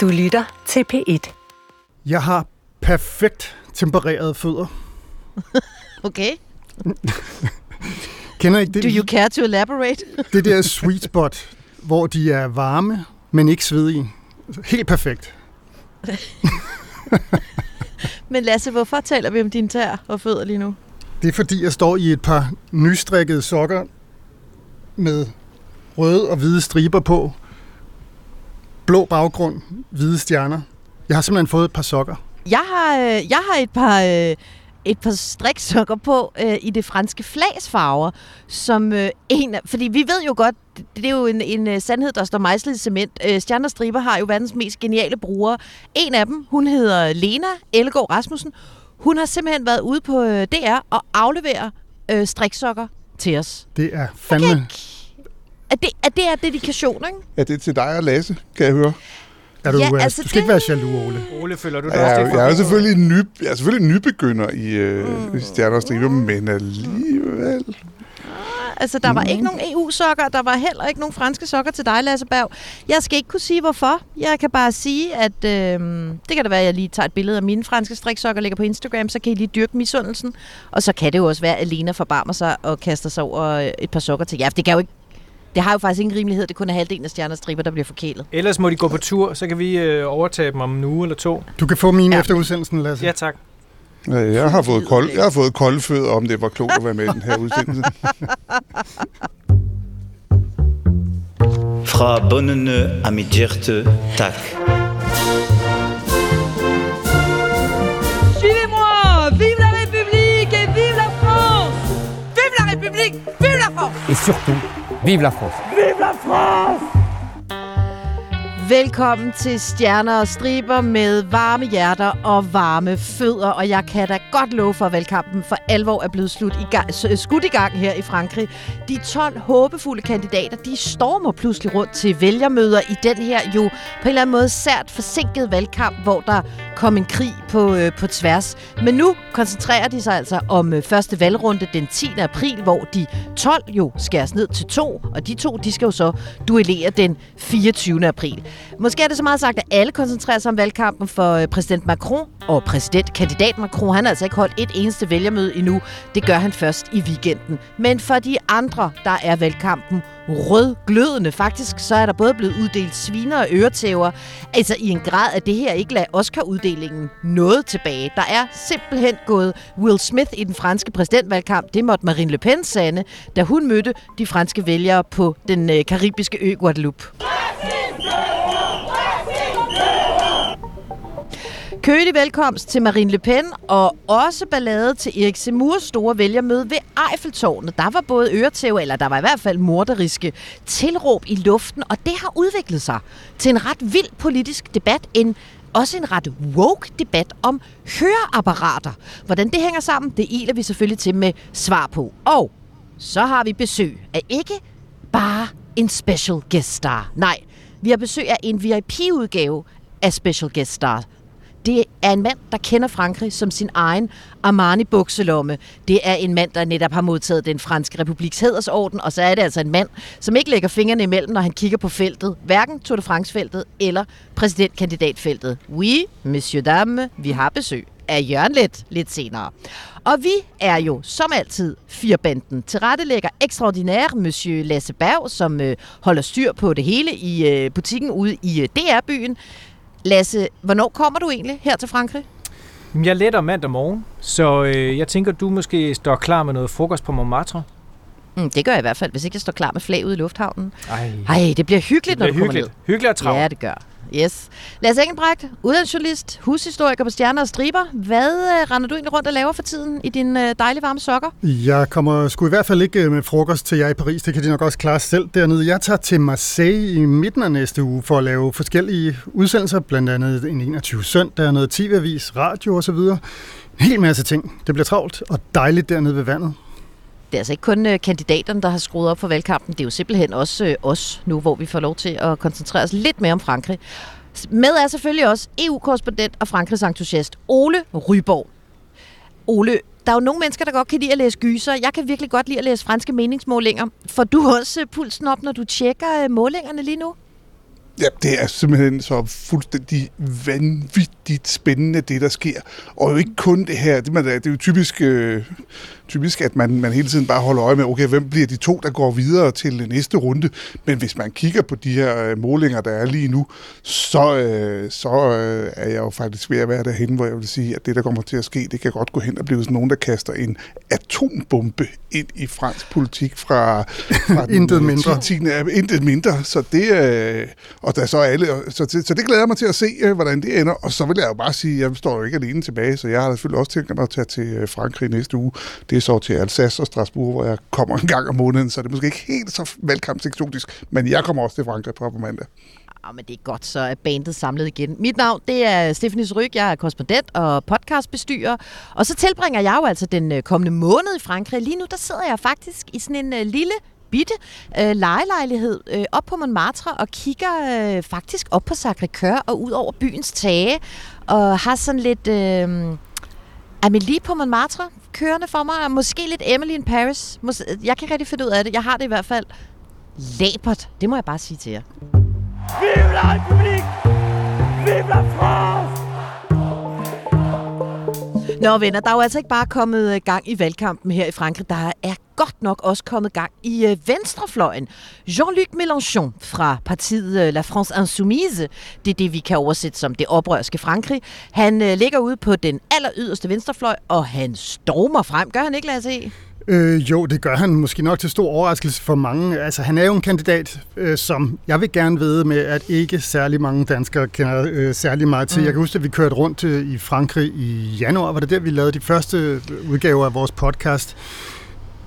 Du lytter til P1. Jeg har perfekt tempererede fødder. Okay. Kender I ikke det? Do you care to elaborate? Det der sweet spot, hvor de er varme, men ikke svedige. Helt perfekt. Men Lasse, hvorfor taler vi om dine tær og fødder lige nu? Det er fordi, jeg står i et par nystrikkede sokker med røde og hvide striber på. Blå baggrund, hvide stjerner. Jeg har simpelthen fået et par sokker. Jeg har, øh, jeg har et par... Øh, et par striksokker på øh, i det franske flags farver, som øh, en af, fordi vi ved jo godt, det, det er jo en, en uh, sandhed, der står mejslet i cement. Øh, Stjerner Striber har jo verdens mest geniale brugere. En af dem, hun hedder Lena Ellegaard Rasmussen. Hun har simpelthen været ude på øh, DR og aflevere øh, striksokker til os. Det er fandme... Okay. Er det, er det er dedikation, ikke? Ja, det er til dig og Lasse, kan jeg høre. Er du, Ja, ja, altså, du skal ikke det- være jaloux, Ole. Ole, føler du dig Ja, også jeg, det? jeg, er selvfølgelig en ny, jeg er selvfølgelig en nybegynder i, øh, Mm. i Stjerner og Striber, men alligevel. Altså, der var Mhm. ikke nogen EU-sokker, der var heller ikke nogen franske sokker til dig, Lasse Berg. Jeg skal ikke kunne sige, hvorfor. Jeg kan bare sige, at øh, det kan da være, at jeg lige tager et billede af mine franske striksokker og lægger på Instagram, så kan I lige dyrke misundelsen. Og så kan det jo også være, at Lena forbarmer sig og kaster sig over øh, et par sokker til jer. For det kan jo ikke det har jo faktisk ingen rimelighed. Det kun er halvdelen af stjerner striber, der bliver forkælet. Ellers må de gå på tur, så kan vi øh, overtage dem om en uge eller to. Du kan få mine Ja. ja. efter udsendelsen, Lasse. Ja, tak. Ja, jeg, har fået kold, jeg har fået kolde fødder, om det var klogt at være med i den her udsendelse. Fra bøndene af mit hjerte, tak. Suivez-moi Vive la République et vive la France Vive la République Vive la France Et surtout, vive la France Velkommen til Stjerner og Striber med varme hjerter og varme fødder. Og jeg kan da godt love for, at valgkampen for alvor er blevet slut i gang, skudt i gang her i Frankrig. De 12 håbefulde kandidater, de stormer pludselig rundt til vælgermøder i den her jo på en eller anden måde sært forsinket valgkamp, hvor der kom en krig på, øh, på tværs. Men nu koncentrerer de sig altså om øh, første valgrunde den 10. april, hvor de 12 jo skæres ned til to, og de to, de skal jo så duellere den 24. april. Måske er det så meget sagt, at alle koncentrerer sig om valgkampen for øh, præsident Macron og præsidentkandidat Macron. Han har altså ikke holdt et eneste vælgermøde endnu. Det gør han først i weekenden. Men for de andre, der er valgkampen rødglødende. Faktisk så er der både blevet uddelt sviner og øretæver. Altså i en grad, at det her ikke lader Oscar-uddelingen noget tilbage. Der er simpelthen gået Will Smith i den franske præsidentvalgkamp. Det måtte Marine Le Pen sande, da hun mødte de franske vælgere på den øh, karibiske ø Guadeloupe. Kølig velkomst til Marine Le Pen, og også ballade til Erik Semurs store vælgermøde ved Eiffeltårnet. Der var både øretæv, eller der var i hvert fald morderiske tilråb i luften, og det har udviklet sig til en ret vild politisk debat, en også en ret woke debat om høreapparater. Hvordan det hænger sammen, det iler vi selvfølgelig til med svar på. Og så har vi besøg af ikke bare en special guest star. Nej, vi har besøg af en VIP-udgave af special guest star. Det er en mand, der kender Frankrig som sin egen Armani-bukselomme. Det er en mand, der netop har modtaget den franske republiks hædersorden, og så er det altså en mand, som ikke lægger fingrene imellem, når han kigger på feltet. Hverken Tour de France-feltet eller præsidentkandidatfeltet. Oui, monsieur dame, vi har besøg af Jørgen Let lidt senere. Og vi er jo som altid firebanden. Tilrettelægger ekstraordinær Monsieur Lasse Berg, som øh, holder styr på det hele i øh, butikken ude i øh, DR-byen. Lasse, hvornår kommer du egentlig her til Frankrig? Jeg letter mandag morgen, så øh, jeg tænker, du måske står klar med noget frokost på Montmartre. Mm, det gør jeg i hvert fald, hvis ikke jeg står klar med flag ude i lufthavnen. Ej, Ej, det bliver hyggeligt, det når bliver du kommer hyggeligt. ned. Hyggeligt og travlt. Ja, det gør. Yes. Lasse Engelbrecht, uddannelsesjournalist, hushistoriker på Stjerner og Striber. Hvad øh, render du egentlig rundt og laver for tiden i dine øh, dejlige varme sokker? Jeg kommer sgu i hvert fald ikke øh, med frokost til jer i Paris. Det kan de nok også klare selv dernede. Jeg tager til Marseille i midten af næste uge for at lave forskellige udsendelser. Blandt andet en 21 søndag, noget TV-avis, radio osv. En hel masse ting. Det bliver travlt og dejligt dernede ved vandet. Det er altså ikke kun øh, kandidaterne, der har skruet op for valgkampen. Det er jo simpelthen også øh, os nu, hvor vi får lov til at koncentrere os lidt mere om Frankrig. Med er selvfølgelig også EU-korrespondent og Frankrigs entusiast Ole Ryborg. Ole, der er jo nogle mennesker, der godt kan lide at læse gyser. Jeg kan virkelig godt lide at læse franske meningsmålinger. Får du også øh, pulsen op, når du tjekker målingerne lige nu? Ja, det er simpelthen så fuldstændig vanvittigt spændende, det der sker. Og jo ikke kun det her. Det, man, det er jo typisk, øh, typisk at man, man hele tiden bare holder øje med, okay, hvem bliver de to, der går videre til næste runde. Men hvis man kigger på de her øh, målinger, der er lige nu, så, øh, så øh, er jeg jo faktisk ved at være derhen, hvor jeg vil sige, at det, der kommer til at ske, det kan godt gå hen og blive sådan nogen, der kaster en atombombe ind i fransk politik fra, fra Intet øh, mindre. 10. Ja, intet mindre. Så det, øh, og der er så alle, så, det, så det glæder jeg mig til at se, øh, hvordan det ender. Og så vil jeg jo bare sige, at jeg står jo ikke alene tilbage, så jeg har selvfølgelig også tænkt mig at tage til øh, Frankrig næste uge. Det er så til Alsace og Strasbourg, hvor jeg kommer en gang om måneden, så det er måske ikke helt så valgkampseksotisk, men jeg kommer også til Frankrig på, mandag. Ja, men det er godt, så er bandet samlet igen. Mit navn, det er Stephanie Ryg. Jeg er korrespondent og podcastbestyrer. Og så tilbringer jeg jo altså den øh, kommende måned i Frankrig. Lige nu, der sidder jeg faktisk i sådan en øh, lille bitte øh, lejelejlighed øh, op på Montmartre og kigger øh, faktisk op på Sacré-Cœur og ud over byens tage og har sådan lidt øh, Amélie på Montmartre kørende for mig. og Måske lidt Emily in Paris. Mås- jeg kan ikke rigtig finde ud af det. Jeg har det i hvert fald læbert. Det må jeg bare sige til jer. Vive la République Vive la France Nå venner, der er jo altså ikke bare kommet øh, gang i valgkampen her i Frankrig. Der er godt nok også kommet gang i øh, venstrefløjen. Jean-Luc Mélenchon fra partiet øh, La France Insoumise, det er det, vi kan oversætte som det oprørske Frankrig. Han øh, ligger ude på den aller yderste venstrefløj, og han stormer frem. Gør han ikke, lad os se? Øh, jo, det gør han måske nok til stor overraskelse for mange. Altså, han er jo en kandidat, øh, som jeg vil gerne vide med, at ikke særlig mange danskere kender øh, særlig meget til. Mm. Jeg kan huske, at vi kørte rundt øh, i Frankrig i januar. Var det der, vi lavede de første udgaver af vores podcast?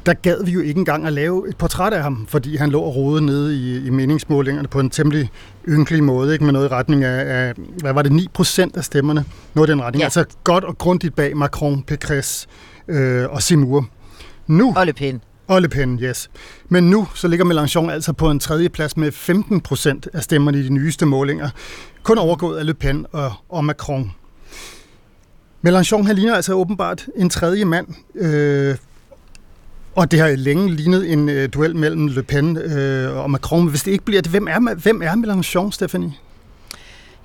Der gad vi jo ikke engang at lave et portræt af ham, fordi han lå og rode nede i, i meningsmålingerne på en temmelig ynkelig måde, ikke med noget i retning af, af hvad var det, 9 procent af stemmerne? Noget i den retning. Ja. Altså godt og grundigt bag Macron, Pécresse øh, og Seymour. Nu Og Le Pen. og Le Pen, yes. Men nu så ligger Mélenchon altså på en tredje plads med 15 procent af stemmerne i de nyeste målinger. Kun overgået af Le Pen og, og Macron. Mélenchon han ligner altså åbenbart en tredje mand. Øh, og det har længe lignet en øh, duel mellem Le Pen øh, og Macron. Men hvis det ikke bliver det, hvem er, hvem er Mélenchon, Stephanie?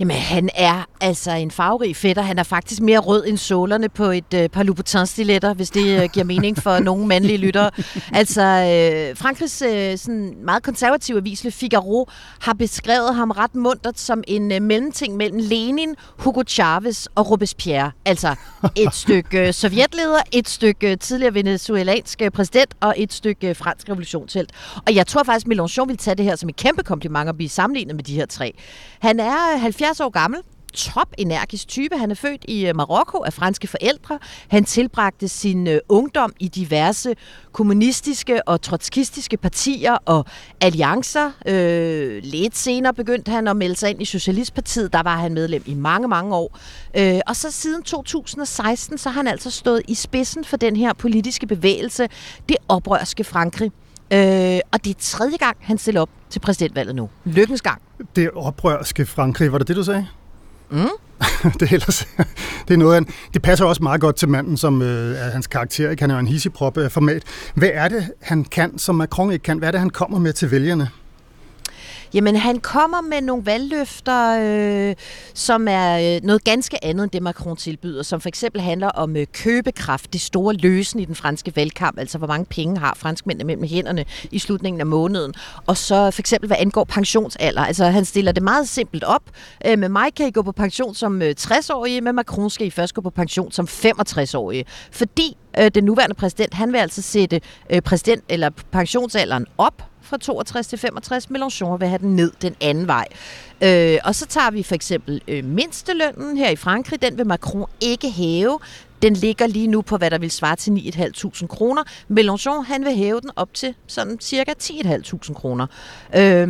Jamen, han er altså en farverig fætter. Han er faktisk mere rød end sålerne på et øh, par Louboutin-stiletter, hvis det øh, giver mening for nogle mandlige lyttere. Altså, øh, Frankrigs øh, sådan meget konservative avis Le Figaro har beskrevet ham ret muntert som en øh, mellemting mellem Lenin, Hugo Chavez og Robespierre. Altså, et stykke øh, sovjetleder, et stykke øh, tidligere venezuelansk øh, præsident og et stykke øh, fransk revolutionshelt. Og jeg tror faktisk, Mélenchon vil tage det her som et kæmpe kompliment at blive sammenlignet med de her tre. Han er øh, 70 år gammel, top energisk type. Han er født i øh, Marokko af franske forældre. Han tilbragte sin øh, ungdom i diverse kommunistiske og trotskistiske partier og alliancer. Øh, lidt senere begyndte han at melde sig ind i Socialistpartiet. Der var han medlem i mange, mange år. Øh, og så siden 2016, så har han altså stået i spidsen for den her politiske bevægelse, det oprørske Frankrig. Øh, og det er tredje gang, han stiller op til præsidentvalget nu. Lykkens gang. Det oprørske Frankrig, var det det, du sagde? Mm. det, er ellers, det er noget, han, det passer også meget godt til manden, som øh, er hans karakter. Ikke? Han er jo en hissigprop af format. Hvad er det, han kan, som Macron ikke kan? Hvad er det, han kommer med til vælgerne? Jamen, han kommer med nogle valgløfter, øh, som er øh, noget ganske andet end det, Macron tilbyder, som for eksempel handler om øh, købekraft, det store løsen i den franske valgkamp, altså hvor mange penge har franskmændene mellem hænderne i slutningen af måneden, og så for eksempel hvad angår pensionsalder. Altså, han stiller det meget simpelt op. Øh, med mig kan I gå på pension som øh, 60-årige, med Macron skal I først gå på pension som 65-årige, fordi øh, den nuværende præsident, han vil altså sætte øh, præsident eller pensionsalderen op fra 62 til 65. Mélenchon vil have den ned den anden vej. Øh, og så tager vi for eksempel øh, mindstelønnen her i Frankrig. Den vil Macron ikke hæve. Den ligger lige nu på, hvad der vil svare til 9.500 kroner. Mélenchon, han vil hæve den op til sådan cirka 10.500 kroner. Øh,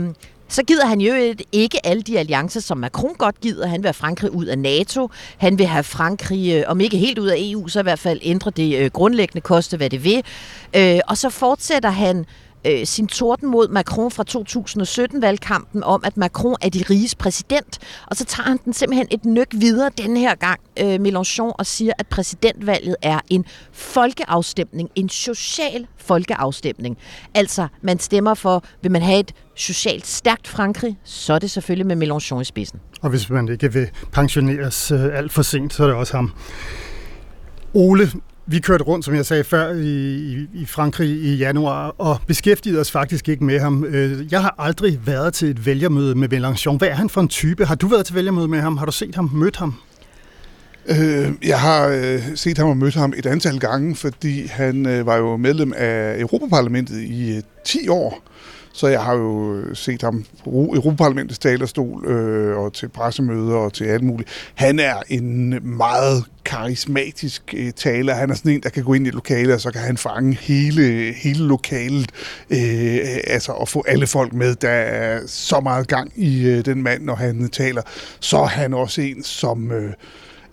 så gider han jo ikke alle de alliancer, som Macron godt gider. Han vil have Frankrig ud af NATO. Han vil have Frankrig, øh, om ikke helt ud af EU, så i hvert fald ændre det øh, grundlæggende koste, hvad det vil. Øh, og så fortsætter han øh, sin torden mod Macron fra 2017-valgkampen om, at Macron er de riges præsident. Og så tager han den simpelthen et nyk videre denne her gang, øh, Mélenchon, og siger, at præsidentvalget er en folkeafstemning, en social folkeafstemning. Altså, man stemmer for, vil man have et socialt stærkt Frankrig, så er det selvfølgelig med Mélenchon i spidsen. Og hvis man ikke vil pensioneres øh, alt for sent, så er det også ham. Ole, vi kørte rundt, som jeg sagde før, i, i, i Frankrig i januar, og beskæftigede os faktisk ikke med ham. Øh, jeg har aldrig været til et vælgermøde med Mélenchon. Hvad er han for en type? Har du været til vælgermøde med ham? Har du set ham, mødt ham? Øh, jeg har øh, set ham og mødt ham et antal gange, fordi han øh, var jo medlem af Europaparlamentet i øh, 10 år. Så jeg har jo set ham på Europaparlamentets talerstol øh, og til pressemøder og til alt muligt. Han er en meget karismatisk øh, taler. Han er sådan en, der kan gå ind i et lokale, og så kan han fange hele, hele lokalet. Øh, altså og få alle folk med. Der er så meget gang i øh, den mand, når han taler. Så er han også en, som... Øh,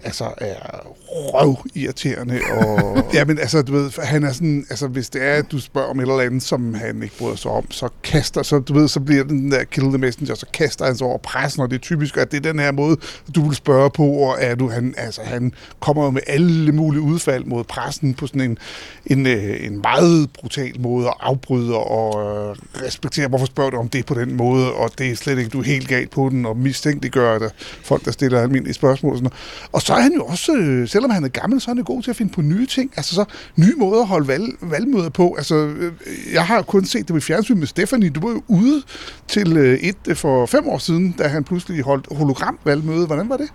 altså er røv irriterende. Og, ja, men altså, du ved, han er sådan, altså hvis det er, at du spørger om et eller andet, som han ikke bryder sig om, så kaster, så du ved, så bliver den der kill the messenger, så kaster han sig over pressen, og det er typisk, at det er den her måde, du vil spørge på, og er du, han, altså, han kommer med alle mulige udfald mod pressen på sådan en, en, øh, en meget brutal måde, og afbryder og øh, respekterer, hvorfor spørger du om det på den måde, og det er slet ikke, du er helt galt på den, og mistænkeliggør det, folk, der stiller almindelige spørgsmål og sådan noget. Og så er han jo også, øh, selvom han er gammel, så er han god til at finde på nye ting. Altså så nye måder at holde valg, valgmøder på. Altså, øh, jeg har kun set det på fjernsyn med Stephanie. Du var jo ude til øh, et øh, for fem år siden, da han pludselig holdt hologramvalgmøde. Hvordan var det?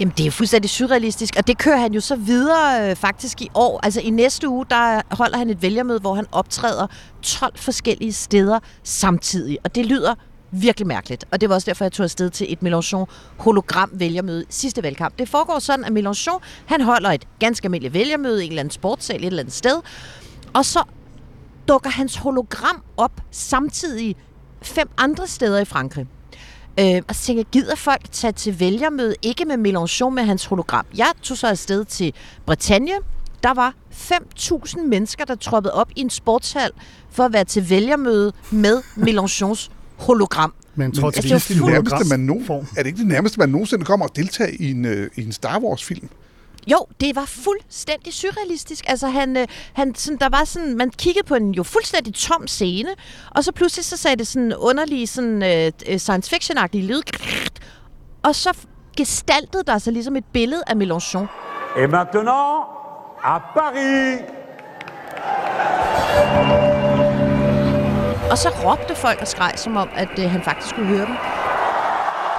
Jamen, det er fuldstændig surrealistisk, og det kører han jo så videre øh, faktisk i år. Altså i næste uge, der holder han et vælgermøde, hvor han optræder 12 forskellige steder samtidig, og det lyder virkelig mærkeligt. Og det var også derfor, jeg tog afsted til et Mélenchon hologram vælgermøde sidste valgkamp. Det foregår sådan, at Mélenchon, han holder et ganske almindeligt vælgermøde i en eller anden sportssal et eller andet sted, og så dukker hans hologram op samtidig fem andre steder i Frankrig. Øh, og så tænkte jeg, gider folk tage til vælgermøde, ikke med Mélenchon, med hans hologram. Jeg tog så afsted til Bretagne. Der var 5.000 mennesker, der troppede op i en sportshal for at være til vælgermøde med Mélenchons hologram. Men tror Altså, til det sidst i fuld- nærmeste, man no, form. er det ikke det nærmeste, man nogensinde kommer og deltage i en, øh, i en Star Wars-film? Jo, det var fuldstændig surrealistisk. Altså, han, øh, han, sådan, der var sådan, man kiggede på en jo fuldstændig tom scene, og så pludselig så sagde det sådan underlige sådan, øh, øh, science fiction-agtige lyd. Og så gestaltede der sig ligesom et billede af Mélenchon. Et maintenant, à Paris Og så råbte folk og skreg, som om, at øh, han faktisk skulle høre dem.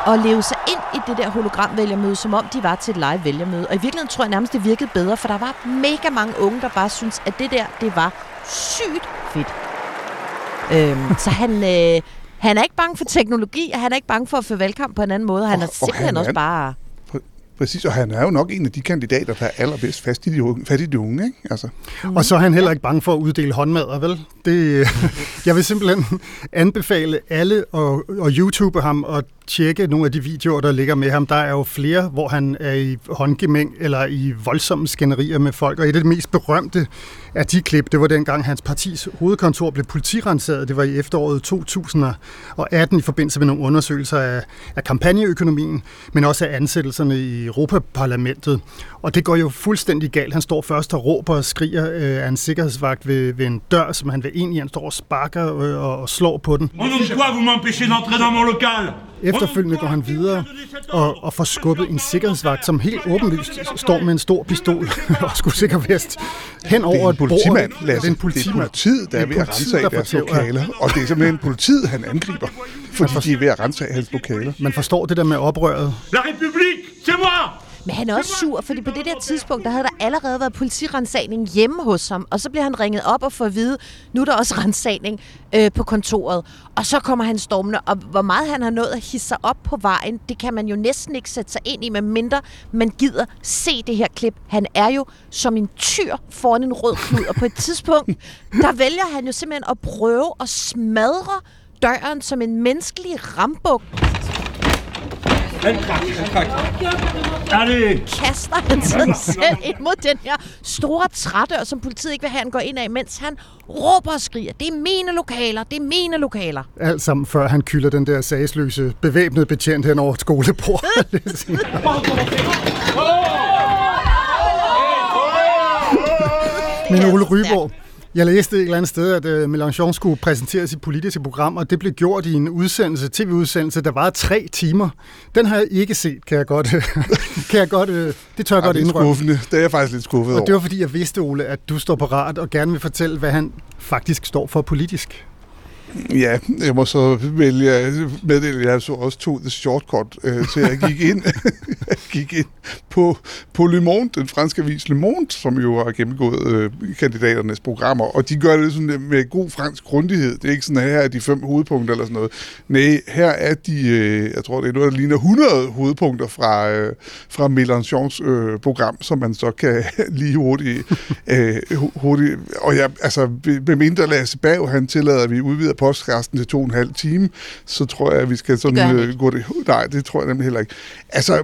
Og leve sig ind i det der hologramvælgermøde, som om de var til et live vælgermøde. Og i virkeligheden tror jeg nærmest, det virkede bedre, for der var mega mange unge, der bare syntes, at det der, det var sygt fedt. Øhm, så han, øh, han er ikke bange for teknologi, og han er ikke bange for at føre valgkamp på en anden måde. Han er Og- og simpelthen han er- også bare... Præcis, og han er jo nok en af de kandidater, der er allerbedst fast i de unge, fat i de unge, ikke? Altså, Og så er han heller ikke bange for at uddele håndmadder, vel? Det, jeg vil simpelthen anbefale alle at, at YouTube ham og tjekke nogle af de videoer, der ligger med ham. Der er jo flere, hvor han er i håndgemæng eller i voldsomme skænderier med folk. Og et af de mest berømte af de klip, det var dengang hans partis hovedkontor blev politirenseret. Det var i efteråret 2018 i forbindelse med nogle undersøgelser af, af kampagneøkonomien, men også af ansættelserne i Europaparlamentet. Og det går jo fuldstændig galt. Han står først og råber og skriger øh, af en sikkerhedsvagt ved, ved en dør, som han vil ind i. Han står og sparker øh, og, og slår på den. Vous d'entrer dans mon local Efterfølgende går han videre og, og får skubbet en sikkerhedsvagt, som helt åbenlyst står med en stor pistol og skulle sikkert vest hen det er over en et bord. politimand, Lasse. det er en Det er politimand. politiet, der er Det er ved at rense af deres lokaler. Og det er simpelthen politiet, han angriber, fordi de er ved at rense af hans lokaler. Man forstår det der med oprøret. La République, c'est moi Men han er også sur, fordi på det der tidspunkt, der havde der allerede været politirensagning hjemme hos ham, og så bliver han ringet op og får at vide, nu er der også rensagning øh, på kontoret. Og så kommer han stormende, og hvor meget han har nået at hisse sig op på vejen, det kan man jo næsten ikke sætte sig ind i, medmindre man gider se det her klip. Han er jo som en tyr foran en rød klud, og på et tidspunkt, der vælger han jo simpelthen at prøve at smadre døren som en menneskelig rambuk. Allez kaster han sig selv ind mod den her store trædør, som politiet ikke vil have, han går ind af, mens han råber og skriger. Det er mine lokaler, det er mine lokaler. Alt sammen før han kylder den der sagsløse bevæbnede betjent hen over et skolebord. Men Ole Ryborg, jeg læste et eller andet sted, at uh, Mélenchon skulle præsentere sit politiske program, og det blev gjort i en udsendelse, tv-udsendelse, der var tre timer. Den har jeg ikke set, kan jeg godt, kan jeg godt uh, det tør jeg Ej, godt indrømme. skuffende. Det er jeg faktisk lidt skuffet Og over. det var fordi, jeg vidste, Ole, at du står parat og gerne vil fortælle, hvad han faktisk står for politisk. Ja, jeg må så vælge meddele, at jeg så også tog the shortcut, øh, så jeg gik ind, jeg gik ind på, på Le Monde, den franske avis Le Monde, som jo har gennemgået øh, kandidaternes programmer, og de gør det sådan med god fransk grundighed. Det er ikke sådan, at her er de fem hovedpunkter eller sådan noget. Nej, her er de, øh, jeg tror, det er noget, der ligner 100 hovedpunkter fra, øh, fra Mélenchons øh, program, som man så kan lige hurtigt, øh, hurtigt og jeg, altså, med mindre Lasse Bav, han tillader, at vi udvider postkasten til to og en halv time, så tror jeg, at vi skal sådan øh, gå det. Nej, det tror jeg nemlig heller ikke. Altså,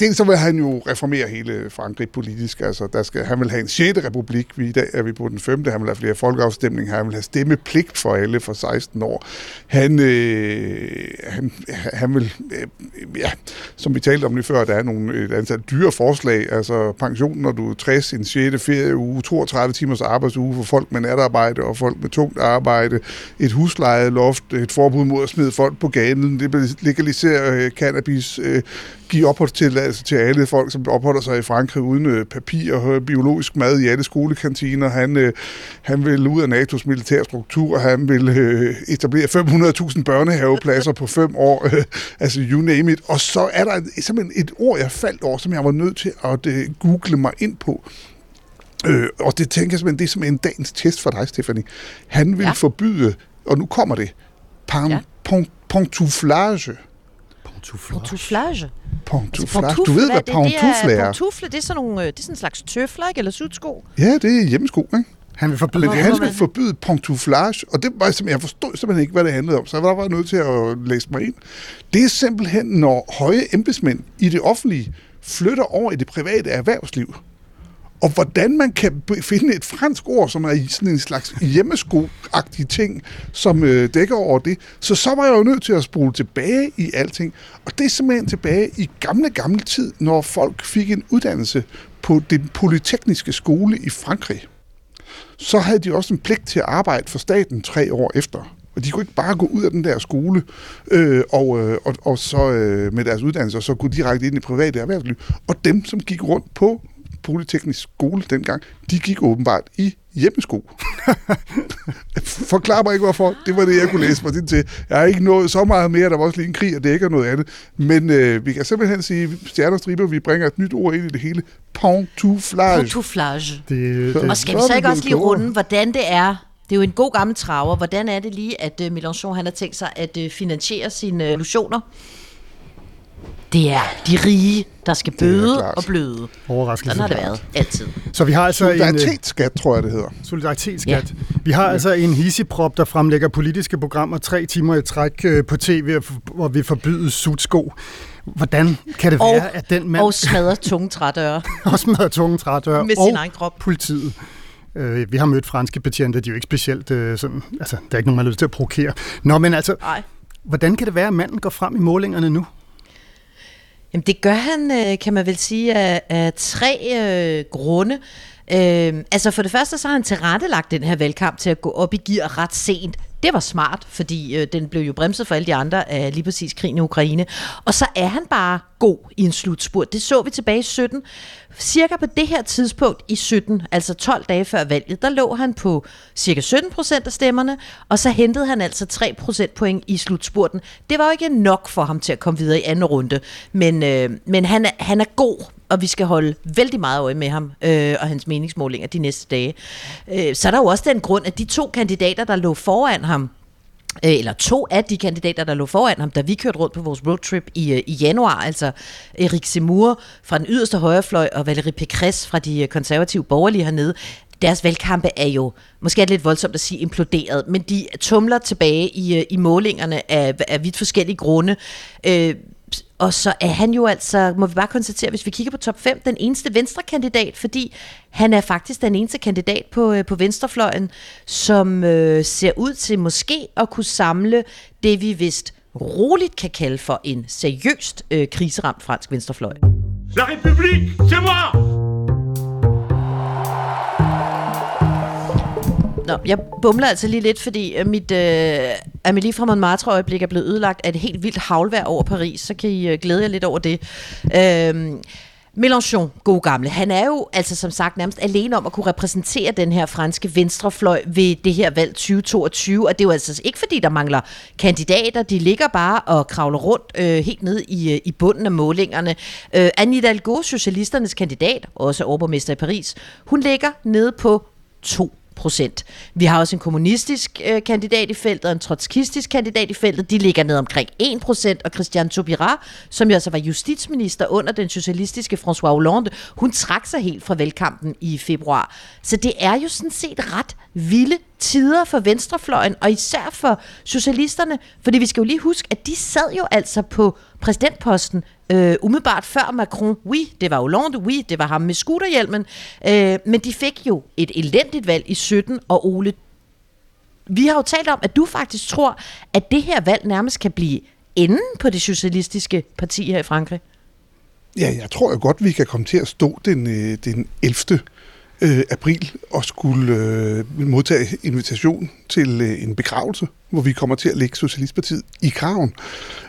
dels så vil han jo reformere hele Frankrig politisk. Altså, der skal, han vil have en 6. republik. Vi, I dag er vi på den 5. Han vil have flere folkeafstemninger. Han vil have stemmepligt for alle for 16 år. Han, øh, han, han vil, øh, ja, som vi talte om lige før, der er nogle, et antal dyre forslag. Altså pension, når du er 60, en 6. ferieuge, 32 timers arbejdsuge for folk med natarbejde og folk med tungt arbejde, et huslejeloft, et forbud mod at smide folk på gaden, det legalisere øh, cannabis, øh, give opholdstilladelse til alle folk, som opholder sig i Frankrig uden øh, papir og biologisk mad i alle skolekantiner. Han, han vil ud af NATO's militære struktur. Han vil etablere 500.000 børnehavepladser på fem år. Altså, you name it. Og så er der simpelthen et ord, jeg faldt over, som jeg var nødt til at google mig ind på. Øh, og det tænker jeg simpelthen, det er simpelthen dagens test for dig, Stephanie. Han vil ja. forbyde, og nu kommer det, pan, Ja. pon, pontouflage. Pantouflage. Pantouflage. Altså, Du ved, hvad pantoufle er. Pantoufle, det er sådan, nogle, øh, det er sådan en slags tøfler, ikke? Eller sutsko. Ja, det er hjemmesko, ikke? Han vil forbyde Men det. han vil forbyde pantouflage, og det var simpelthen, jeg forstod simpelthen ikke, hvad det handlede om, så jeg var bare nødt til at læse mig ind. Det er simpelthen, når høje embedsmænd i det offentlige flytter over i det private erhvervsliv. Og hvordan man kan finde et fransk ord, som er i sådan en slags hjemmesko ting, som øh, dækker over det. Så så var jeg jo nødt til at spole tilbage i alting. Og det er simpelthen tilbage i gamle, gamle tid, når folk fik en uddannelse på den polytekniske skole i Frankrig så havde de også en pligt til at arbejde for staten tre år efter. Og de kunne ikke bare gå ud af den der skole øh, og, øh, og, og så øh, med deres uddannelse og så gå direkte ind i private erhvervsliv. Og dem, som gik rundt på Polyteknisk skole dengang, de gik åbenbart i hjemmesko. Forklar mig ikke hvorfor. Det var det, jeg kunne læse mig til. Jeg har ikke nået så meget mere. Der var også lige en krig, og det ikke er noget andet. Men øh, vi kan simpelthen sige, stjerner og striber, vi bringer et nyt ord ind i det hele. Pantouflage. Pantouflage. Det, Og det, skal vi så ikke også lige klogere. runde, hvordan det er? Det er jo en god gammel traver. Hvordan er det lige, at uh, Mélenchon han har tænkt sig at uh, finansiere sine uh, illusioner? Det er de rige, der skal bøde og bløde. overraskelse. Sådan har det været altid. Så vi har altså en... øh, Solidaritetsskat, tror jeg, det hedder. Solidaritetsskat. Ja. Vi har altså en hissiprop, der fremlægger politiske programmer tre timer i træk øh, på tv, hvor vi forbyder sutsko. Hvordan kan det Og- være, at den mand Og smadrer tunge trædøre også med tunge trædør med og sin egen krop. politiet? Øh, vi har mødt franske betjente, de er jo ikke specielt øh, sådan, altså, der er ikke nogen, man har lyst til at provokere. Nå, men altså, Nej. hvordan kan det være, at manden går frem i målingerne nu? Jamen, det gør han, øh, kan man vel sige, af, af tre øh, grunde. Øh, altså for det første, så har han tilrettelagt den her valgkamp til at gå op i gear ret sent. Det var smart, fordi øh, den blev jo bremset for alle de andre af lige præcis krigen i Ukraine. Og så er han bare god i en slutspurt. Det så vi tilbage i 17. Cirka på det her tidspunkt i 17, altså 12 dage før valget, der lå han på cirka 17 procent af stemmerne, og så hentede han altså 3 procentpoint i slutspurten. Det var jo ikke nok for ham til at komme videre i anden runde, men, øh, men han, er, han er god, og vi skal holde vældig meget øje med ham øh, og hans meningsmålinger de næste dage. Øh, så er der jo også den grund, at de to kandidater, der lå foran ham, Øh, eller to af de kandidater, der lå foran ham, da vi kørte rundt på vores roadtrip i, øh, i januar, altså Erik Semur fra den yderste højrefløj og Valérie Pécresse fra de øh, konservative borgerlige hernede, deres valgkampe er jo, måske er det lidt voldsomt at sige imploderet, men de tumler tilbage i, i målingerne af, af vidt forskellige grunde. Øh, og så er han jo altså, må vi bare konstatere, hvis vi kigger på top 5, den eneste venstrekandidat, fordi han er faktisk den eneste kandidat på, øh, på venstrefløjen, som øh, ser ud til måske at kunne samle det, vi vist roligt kan kalde for en seriøst øh, kriseramt fransk venstrefløj. La République, c'est moi Nå, jeg bumler altså lige lidt, fordi øh, mit øh, Amélie fra Montmartre-øjeblik er blevet ødelagt af et helt vildt havlvejr over Paris, så kan I øh, glæde jer lidt over det. Øh, Mélenchon, god gamle, han er jo altså som sagt nærmest alene om at kunne repræsentere den her franske venstrefløj ved det her valg 2022, og det er jo altså ikke fordi, der mangler kandidater, de ligger bare og kravler rundt øh, helt ned i, øh, i bunden af målingerne. Øh, Anne Hidalgo, socialisternes kandidat, også overborgmester i Paris, hun ligger nede på 2 procent. Vi har også en kommunistisk øh, kandidat i feltet og en trotskistisk kandidat i feltet. De ligger ned omkring 1 procent, og Christian Taubira, som jo altså var justitsminister under den socialistiske François Hollande, hun trak sig helt fra valgkampen i februar. Så det er jo sådan set ret vilde tider for venstrefløjen, og især for socialisterne, fordi vi skal jo lige huske, at de sad jo altså på præsidentposten øh, umiddelbart før Macron. Oui, det var Hollande, oui, det var ham med skuterhjelmen, øh, men de fik jo et elendigt valg i 17, og Ole, vi har jo talt om, at du faktisk tror, at det her valg nærmest kan blive enden på det socialistiske parti her i Frankrig. Ja, jeg tror jo godt, vi kan komme til at stå den, øh, den 11 øh, april og skulle øh, modtage invitation til øh, en begravelse, hvor vi kommer til at lægge Socialistpartiet i kraven.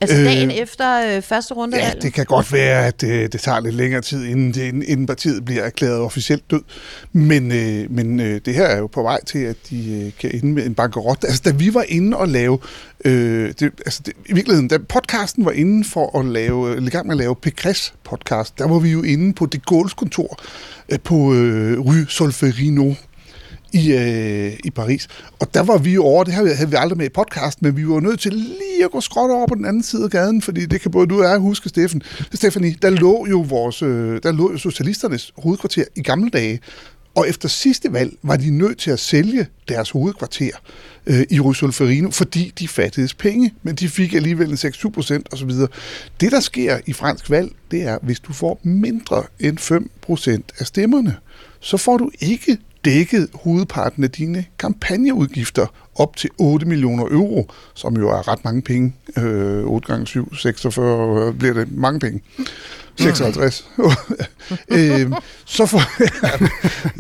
Altså dagen øh, efter øh, første runde? Ja, det kan godt være, at øh, det tager lidt længere tid, inden, det, inden partiet bliver erklæret officielt død. Men, øh, men øh, det her er jo på vej til, at de øh, kan ende med en bankerot. Altså, da vi var inde og lave... Øh, det, altså, det, I virkeligheden, da podcasten var inde for at lave, i gang med at lave Pekres podcast, der var vi jo inde på det Gaulle's kontor øh, på øh, Rue Solferino i, øh, i Paris. Og der var vi over, det havde vi aldrig med i podcast, men vi var nødt til lige at gå skråt over på den anden side af gaden, fordi det kan både du og jeg huske, Steffen. Stefanie, der lå jo vores, øh, der lå jo socialisternes hovedkvarter i gamle dage, og efter sidste valg var de nødt til at sælge deres hovedkvarter øh, i Russolferino, fordi de fattedes penge, men de fik alligevel en 6-7 procent osv. Det, der sker i fransk valg, det er, hvis du får mindre end 5 procent af stemmerne, så får du ikke dækket hovedparten af dine kampagneudgifter op til 8 millioner euro, som jo er ret mange penge. Øh, 8 gange 7, 46 bliver det mange penge. 56. øh, så får,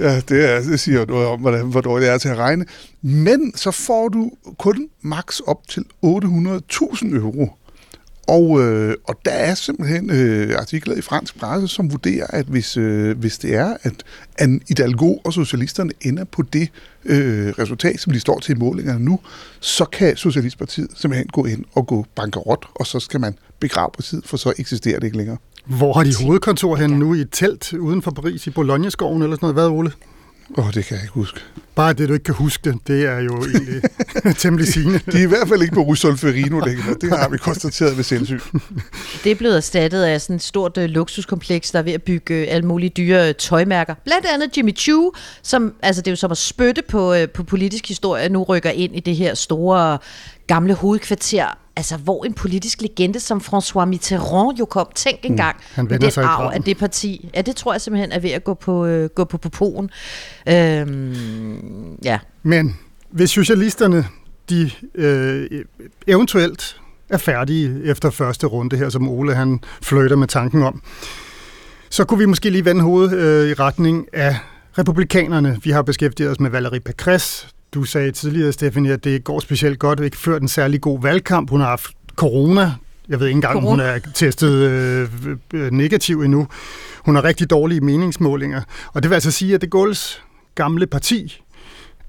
ja, det, er, det siger noget om, hvordan, hvor dårligt det er til at regne. Men så får du kun maks op til 800.000 euro. Og, øh, og der er simpelthen øh, artikler i fransk presse, som vurderer, at hvis, øh, hvis det er, at Anne Hidalgo og socialisterne ender på det øh, resultat, som de står til i målingerne nu, så kan Socialistpartiet simpelthen gå ind og gå bankerot, og så skal man begrave partiet, for så eksisterer det ikke længere. Hvor har de hovedkontor hen nu? I et telt uden for Paris, i Bologna-skoven eller sådan noget? Hvad, Ole? Åh, oh, det kan jeg ikke huske. Bare det, du ikke kan huske det, det er jo egentlig temmelig sigende. De er i hvert fald ikke på Rusolferino længere. Det har vi konstateret ved sindssyg. Det er blevet erstattet af sådan et stort uh, luksuskompleks, der er ved at bygge uh, alle mulige dyre uh, tøjmærker. Blandt andet Jimmy Choo, som, altså det er jo som at spytte på, uh, på politisk historie, nu rykker ind i det her store gamle hovedkvarter altså hvor en politisk legende som François Mitterrand jo kom. Tænk Mm, engang han med vender den sig arv af det parti. Ja, det tror jeg simpelthen er ved at gå på, øh, gå på popoen. Øhm, ja. Men hvis socialisterne, de øh, eventuelt er færdige efter første runde her, som Ole han fløjter med tanken om, så kunne vi måske lige vende hovedet øh, i retning af republikanerne. Vi har beskæftiget os med Valérie Pécresse. Du sagde tidligere, Stephanie, at det går specielt godt. Ikke ført en særlig god valgkamp. Hun har haft corona. Jeg ved ikke engang, om hun Corona. er testet øh, øh, negativ endnu. Hun har rigtig dårlige meningsmålinger. Og det vil altså sige, at det Gaulle's gamle parti,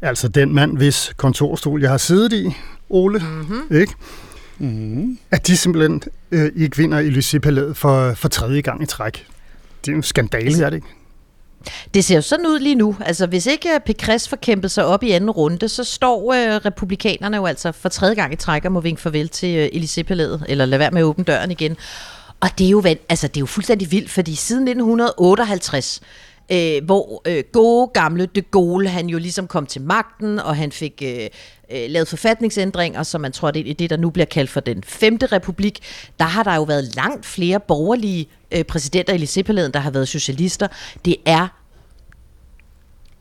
altså den mand, hvis kontorstol jeg har siddet i, Ole, mm-hmm. ikke? Mm. at de simpelthen øh, ikke vinder i Lycée for, for tredje gang i træk. Det er jo en skandale, er det ikke? Det ser jo sådan ud lige nu. Altså, hvis ikke øh, får kæmpet sig op i anden runde, så står øh, republikanerne jo altså for tredje gang i træk og må vinke farvel til øh, Élysée-palæet, eller lade være med at åbne døren igen. Og det er jo, altså, det er jo fuldstændig vildt, fordi siden 1958 øh, hvor øh, gode gamle de Gaulle, han jo ligesom kom til magten, og han fik øh, øh, lavet forfatningsændringer, som man tror, det er det, der nu bliver kaldt for den femte republik. Der har der jo været langt flere borgerlige øh, præsidenter i Lycée der har været socialister. Det er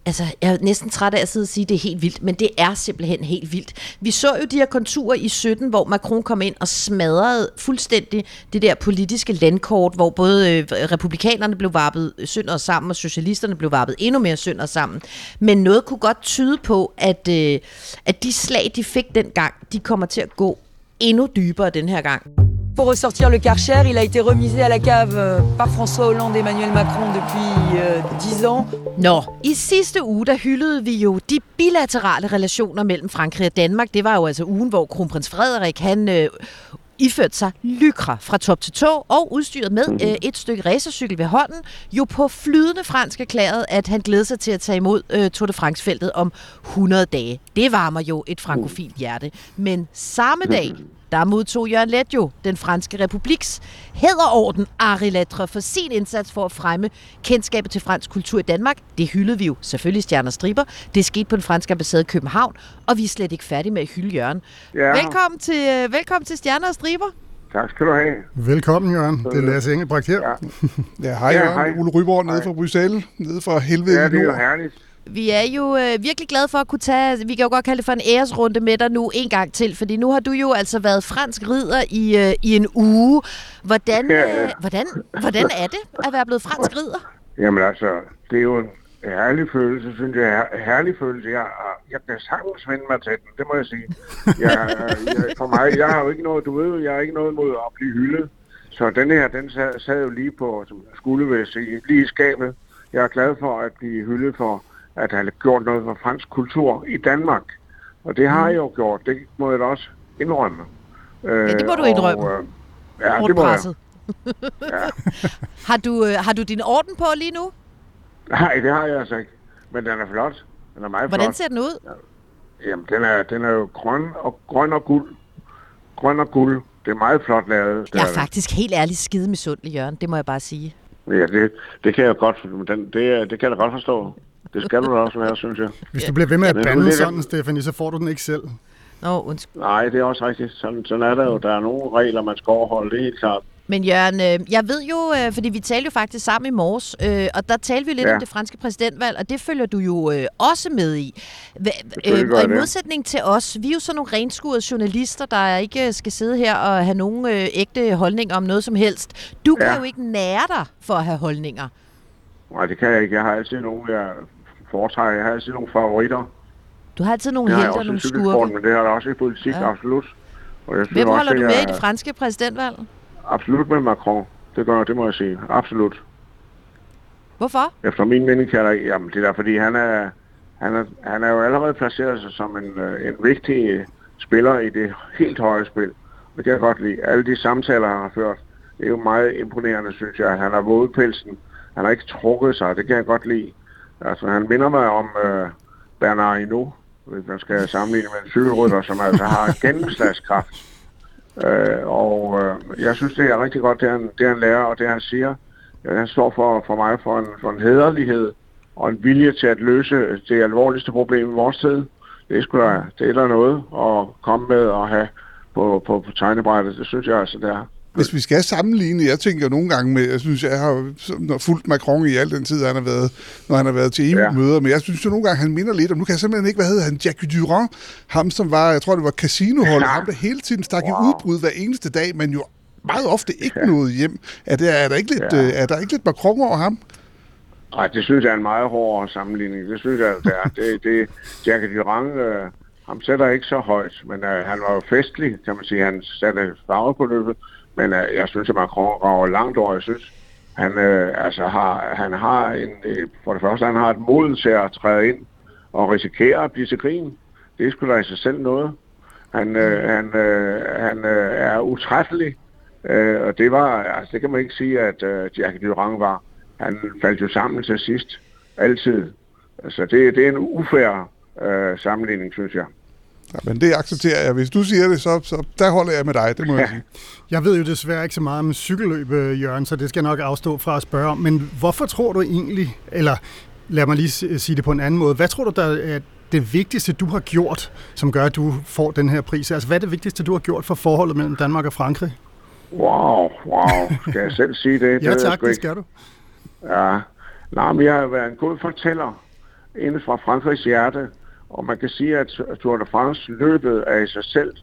Altså, jeg er næsten træt af at sidde og sige, at det er helt vildt, men det er simpelthen helt vildt. Vi så jo de her konturer i 17, hvor Macron kom ind og smadrede fuldstændig det der politiske landkort, hvor både øh, republikanerne blev varpet sønder sammen, og socialisterne blev varpet endnu mere sønder sammen. Men noget kunne godt tyde på, at, øh, at de slag, de fik dengang, de kommer til at gå endnu dybere den her gang. Pour ressortir le Karcher, il a été remisé à la cave euh, par François Hollande et Emmanuel Macron depuis øh, 10 ans. Nå, i sidste uge, der hyldede vi jo de bilaterale relationer mellem Frankrig og Danmark. Det var jo altså ugen, hvor kronprins Frederik, han øh, iført sig lykra fra top til tå og udstyret med øh, et stykke racercykel ved hånden, jo på flydende fransk erklæret, at han glæder sig til at tage imod øh, Tour de France-feltet om 100 dage. Det varmer jo et frankofilt hjerte. Men samme dag, der modtog Jørgen Let jo den franske republiks hæderorden Ari Latre for sin indsats for at fremme kendskabet til fransk kultur i Danmark. Det hyldede vi jo selvfølgelig stjerner striber. Det skete på den franske ambassade i København, og vi er slet ikke færdige med at hylde Jørgen. Ja. Velkommen til, øh, velkommen til Stjerner og Striber. Tak skal du have. Velkommen, Jørgen. Det er Lasse Engelbrecht her. Ja. Ja, hej, Ja, Jørgen. hej. Ole Ryborg nede fra Bruxelles, nede fra helvede Ja, det er jo herligt. Vi er jo øh, virkelig glade for at kunne tage, vi kan jo godt kalde det for en æresrunde med dig nu en gang til, fordi nu har du jo altså været fransk ridder i, øh, i en uge. Hvordan, øh, hvordan, hvordan er det at være blevet fransk ridder? Jamen altså, det er jo en herlig følelse, synes jeg. Her- Herlig følelse. Jeg, jeg kan sagtens vende mig til den, det må jeg sige. Jeg, jeg, for mig, jeg har jo ikke noget, du ved, jeg har ikke noget imod at blive hyldet. Så den her, den sad, sad jo lige på, som skulle vil sige, lige i skabet. Jeg er glad for at blive hyldet for at have gjort noget for fransk kultur i Danmark. Og det har jeg jo gjort, det må jeg da også indrømme. Øh, Ja, det må du indrømme. Og, øh, ja, Hårdt det må jeg. presset. Har du, øh, har du din orden på lige nu? Nej, det har jeg altså ikke. Men den er flot. Den er meget Hvordan flot. ser den ud? Jamen, den er, den er jo grøn og, grøn og guld. Grøn og guld. Det er meget flot lavet. Det Jeg er faktisk helt ærligt skide misundelig, Jørgen. Det må jeg bare sige. Ja, det, det kan jeg godt, men den, det, det kan jeg da godt forstå. Det skal du da også være, synes jeg. Hvis du bliver ved med at bande ligger- sådan, Stefanie, så får du den ikke selv. Nå, undskyld. Nej, det er også rigtigt. Sådan, sådan er der jo. Der er nogle regler, man skal overholde. Det er helt klart. Men Jørgen, øh, jeg ved jo, øh, fordi vi talte jo faktisk sammen i morges, øh, og der talte vi lidt Ja. om det franske præsidentvalg, og det følger du jo også med i. Og i det. modsætning til os, vi er jo sådan nogle renskurede journalister, der ikke skal sidde her og have nogen ægte holdninger om noget som helst. Du kan Ja. jo ikke nære dig for at have holdninger. Nej, det kan jeg ikke. Jeg har altid nogle, jeg foretrækker. Jeg har altid nogle favoritter. Du har altid nogle jeg helte og også i nogle skurke. men det har jeg også i politik, Ja. absolut. Og jeg synes Hvem også, holder du det med i er det franske præsidentvalg? Absolut med Macron. Det gør jeg, det må jeg sige. Absolut. Hvorfor? Efter min mening kan jeg jamen det er der, fordi han er, han er, han er jo allerede placeret sig som en, øh, en vigtig spiller i det helt høje spil. Det kan jeg godt lide. Alle de samtaler, han har ført, det er jo meget imponerende, synes jeg. Han har våget pelsen. Han har ikke trukket sig. Det kan jeg godt lide. Altså, han minder mig om øh, Bernard Hinault, hvis man skal sammenligne med en cykelrytter, som altså har gennemslagskraft. Øh, og øh, jeg synes, det er rigtig godt, det han, det han lærer, og det han siger. Ja, han står for, for mig for en, for en hederlighed og en vilje til at løse det alvorligste problem i vores tid. Det er, sgu da, det er der noget at komme med og have på, på, på tegnebrættet. Det synes jeg altså, det er. Hvis vi skal sammenligne, jeg tænker nogle gange med, jeg synes, jeg har fulgt Macron i al den tid, han har været, når han har været til EU-møder, men jeg synes jo nogle gange, han minder lidt om, nu kan jeg simpelthen ikke, hvad hedder han, Jacques Durand, ham som var, jeg tror det var casinoholdet, ham der hele tiden stak i udbrud hver eneste dag, men jo meget ofte ikke ja. noget hjem. Er der, er der ikke lidt, Ja. ja. er der ikke lidt Macron over ham? Nej, det synes jeg er en meget hård sammenligning. Det synes jeg, det er. Det, det, Jacques Durand, øh, ham sætter ikke så højt, men øh, han var jo festlig, kan man sige. Han satte farve på løbet, men øh, jeg synes, at Macron rager langt over. Jeg synes, han, øh, altså har, han har en, øh, for det første, han har et mod til at træde ind og risikere at blive til krigen. Det er sgu da i sig selv noget. Han, øh, han, øh, han øh, er utræffelig, øh, og det var, altså det kan man ikke sige, at øh, Jacques Durand var. Han faldt jo sammen til sidst. Altid. Altså det, det er en ufærd øh, sammenligning, synes jeg. Ja, men det accepterer jeg. Hvis du siger det, så, så der holder jeg med dig, det må ja. jeg sige. Jeg ved jo desværre ikke så meget om cykelløb, øh, Jørgen, så det skal jeg nok afstå fra at spørge om. Men hvorfor tror du egentlig, eller lad mig lige sige det på en anden måde, hvad tror du, der er det vigtigste, du har gjort, som gør, at du får den her pris? Altså, hvad er det vigtigste, du har gjort for forholdet mellem Danmark og Frankrig? Wow, wow. Skal jeg selv sige det? ja det tak, det skal du. Ja. Nej, men jeg har været en god fortæller inden fra Frankrigs hjerte. Og man kan sige, at Tour de France løbet er i sig selv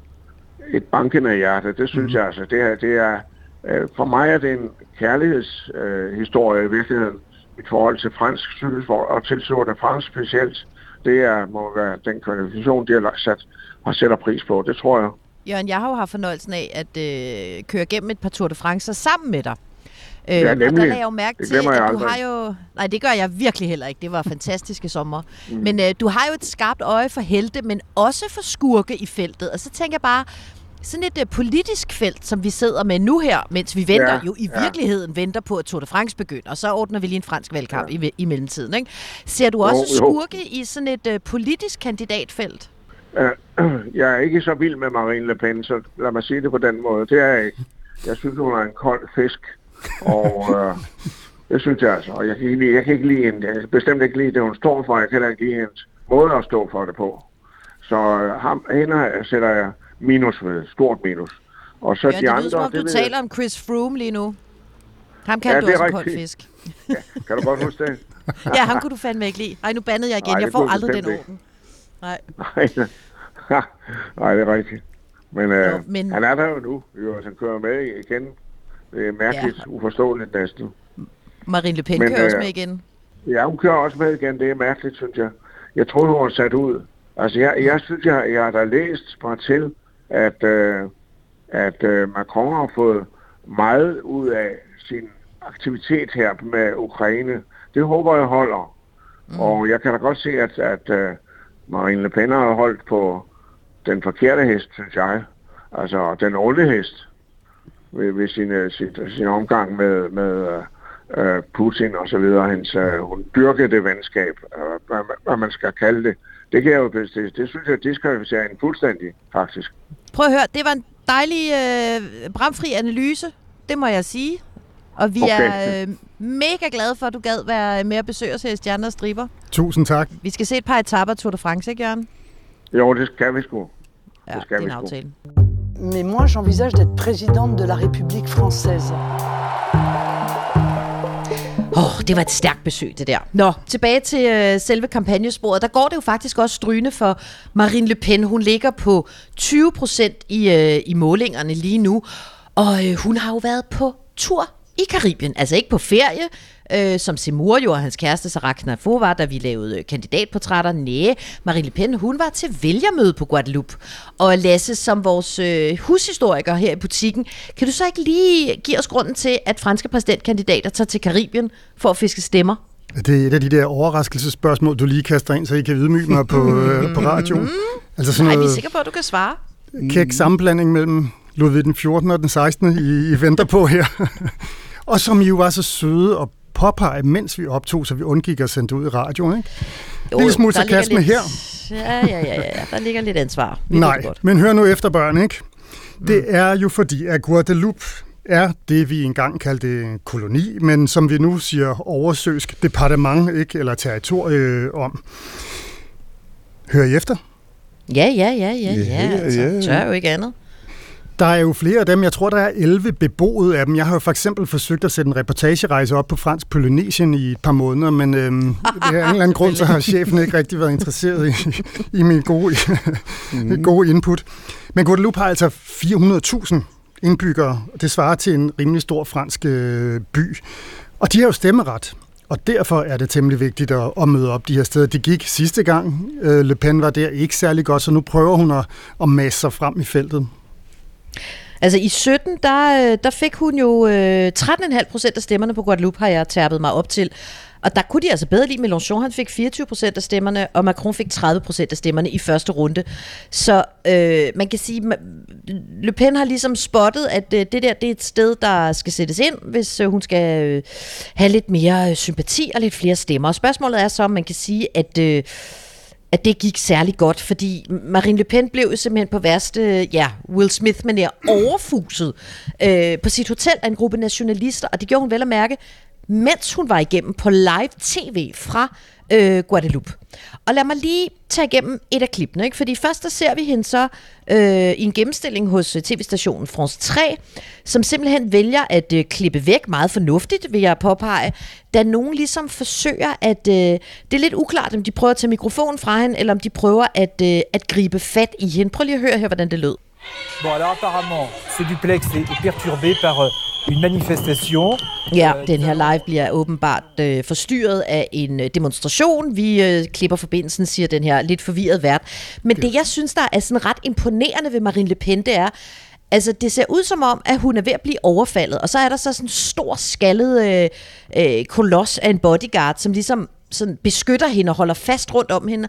et bankende hjerte. Det synes mm. jeg altså. Det er, det er, øh, for mig er det en kærlighedshistorie øh, i virkeligheden i forhold til fransk cykelsport og til Tour de France specielt. Det er, må være den kvalifikation, de har sat og sætter pris på. Det tror jeg. Jørgen, jeg har jo haft fornøjelsen af at øh, køre gennem et par Tour de France sammen med dig. Øh, ja, nemlig. Og der jeg jo mærke til, at du aldrig. har jo... Nej, det gør jeg virkelig heller ikke. Det var fantastiske sommer. Mm. Men øh, du har jo et skarpt øje for helte, men også for skurke i feltet. Og så tænker jeg bare, sådan et uh, politisk felt, som vi sidder med nu her, mens vi venter, ja, jo i ja. virkeligheden venter på, at Tour de France begynder, og så ordner vi lige en fransk valgkamp ja. i, i mellemtiden. Ikke? Ser du også jo, jo. skurke i sådan et uh, politisk kandidatfelt? Jeg er ikke så vild med Marine Le Pen, så lad mig sige det på den måde. Det er jeg ikke. Jeg synes, hun er en kold fisk, og øh, det synes jeg altså. Og jeg kan ikke lide, jeg kan ikke lide hende. Jeg kan bestemt ikke lide det, hun står for. Jeg kan ikke lide hendes måde at stå for det på. Så øh, ham, hende sætter jeg minus ved. Stort minus. Og så ja, de det andre... Som om, det du taler jeg... om Chris Froome lige nu. Ham kan ja, du også en kold fisk. Ja, kan du godt huske det? ja, ham kunne du fandme ikke lide. Ej, nu bandede jeg igen. Ej, jeg får aldrig den orden. Nej. Nej, det er rigtigt. Men, øh, jo, men... han er der jo nu. Jo, han kører med igen. Er mærkeligt, ja. uforståeligt næsten. Marine Le Pen men, kører øh, også med igen. Ja, hun kører også med igen. Det er mærkeligt, synes jeg. Jeg tror, hun var sat ud. Altså, jeg, jeg synes, jeg, jeg har da læst mig til, at, øh, at øh, Macron har fået meget ud af sin aktivitet her med Ukraine. Det håber jeg holder. Mm. Og jeg kan da godt se, at, at uh, Marine Le Pen har holdt på den forkerte hest, synes jeg. Altså den onde hest ved, ved sin, øh, sin, sin omgang med, med uh, Putin og så videre. Hendes, uh, hun dyrker det venskab, uh, hvad, hvad man skal kalde det. Det kan jeg jo det, det synes jeg diskvalificerer en fuldstændig, faktisk. Prøv at høre, det var en dejlig øh, bramfri analyse, det må jeg sige. Og vi okay. er øh, mega glade for, at du gad være med at besøge os her i Stjerner og Striber. Tusind tak. Vi skal se et par etapper Tour de France, ikke Jørgen? Jo, det skal vi sgu. Ja, det, skal det er en aftale. Mais moi, j'envisage d'être présidente de la République française. Åh, oh, det var et stærkt besøg, det der. Nå, tilbage til øh, selve kampagnesporet. Der går det jo faktisk også strygende for Marine Le Pen. Hun ligger på 20 procent i, øh, i målingerne lige nu. Og øh, hun har jo været på tur i Karibien. Altså ikke på ferie, øh, som Seymour jo og hans kæreste Sarah Knafo var, da vi lavede øh, kandidatportrætter. Næh, Marie Le Pen, hun var til vælgermøde på Guadeloupe. Og Lasse, som vores øh, hushistoriker her i butikken, kan du så ikke lige give os grunden til, at franske præsidentkandidater tager til Karibien for at fiske stemmer? Det er et af de der overraskelsesspørgsmål, du lige kaster ind, så I kan ydmyge mig på, øh, på radioen. Mm. Altså sådan Nej, vi er sikre på, at du kan svare. Kæk sammenblanding mellem Ludvig den 14. og den 16. I, I venter på her. og som I jo var så søde og påpege, mens vi optog, så vi undgik at sende det ud i radioen. Ikke? Jo, Lille smule sarkasme lidt... her. Ja, ja, ja, ja, der ligger lidt ansvar. Vi Nej, men hør nu efter børn, ikke? Det mm. er jo fordi, at Guadeloupe er det, vi engang kaldte koloni, men som vi nu siger oversøsk departement, ikke, eller territorie om. Hør I efter? Ja, ja, ja, ja, ja. ja, altså. Tør jo ikke andet. Der er jo flere af dem. Jeg tror, der er 11 beboede af dem. Jeg har jo for eksempel forsøgt at sætte en reportagerejse op på fransk Polynesien i et par måneder, men øhm, det er en eller anden grund, så har chefen ikke rigtig været interesseret i, i min gode, mm. gode input. Men Guadeloupe har altså 400.000 indbyggere, og det svarer til en rimelig stor fransk øh, by. Og de har jo stemmeret. Og derfor er det temmelig vigtigt at, at møde op de her steder. Det gik sidste gang, øh, Le Pen var der ikke særlig godt, så nu prøver hun at, at masse sig frem i feltet. Altså i 17, der, øh, der fik hun jo øh, 13,5 procent af stemmerne på Guadeloupe, har jeg tærpet mig op til. Og der kunne de altså bedre lide Mélenchon. Han fik 24 procent af stemmerne, og Macron fik 30 procent af stemmerne i første runde. Så øh, man kan sige, Le Pen har ligesom spottet, at øh, det der det er et sted, der skal sættes ind, hvis øh, hun skal øh, have lidt mere sympati og lidt flere stemmer. Og spørgsmålet er så, om man kan sige, at... Øh, at det gik særlig godt, fordi Marine Le Pen blev simpelthen på værste, ja, Will smith men overfuset øh, på sit hotel af en gruppe nationalister, og det gjorde hun vel at mærke, mens hun var igennem på live tv fra øh, Guadeloupe. Og lad mig lige tage igennem et af klippene, ikke? fordi først der ser vi hende så øh, i en gennemstilling hos øh, tv-stationen France 3, som simpelthen vælger at øh, klippe væk, meget fornuftigt vil jeg påpege, da nogen ligesom forsøger at, øh, det er lidt uklart, om de prøver at tage mikrofonen fra hende, eller om de prøver at, øh, at gribe fat i hende. Prøv lige at høre her, hvordan det lød. Bon, alors apparemment, ce duplex est perturbé par euh, une manifestation. Ja, den her live bliver åbenbart øh, forstyrret af en øh, demonstration. Vi øh, klipper forbindelsen, siger den her lidt forvirret vært. Men det, jeg synes, der er sådan ret imponerende ved Marine Le Pen, det er, Altså, det ser ud som om, at hun er ved at blive overfaldet, og så er der så sådan en stor skaldet øh, øh, koloss af en bodyguard, som ligesom sådan beskytter hende og holder fast rundt om hende.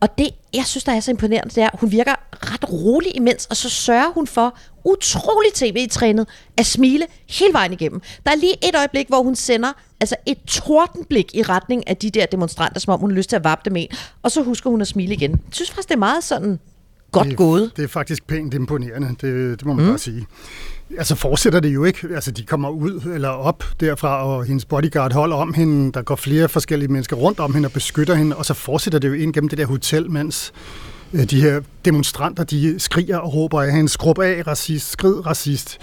Og det, jeg synes, der er så imponerende, det er, at hun virker ret rolig imens, og så sørger hun for, utrolig tv-trænet, at smile hele vejen igennem. Der er lige et øjeblik, hvor hun sender altså et tordenblik i retning af de der demonstranter, som om hun har lyst til at vappe dem ind, og så husker hun at smile igen. Jeg synes faktisk, det er meget sådan godt det, gået. Det er faktisk pænt imponerende, det, det må man mm. bare sige. Altså fortsætter det jo ikke. Altså de kommer ud eller op derfra, og hendes bodyguard holder om hende. Der går flere forskellige mennesker rundt om hende og beskytter hende, og så fortsætter det jo ind gennem det der hotel, mens øh, de her demonstranter, de skriger og råber af hende, skrub af, racist, skrid, racist.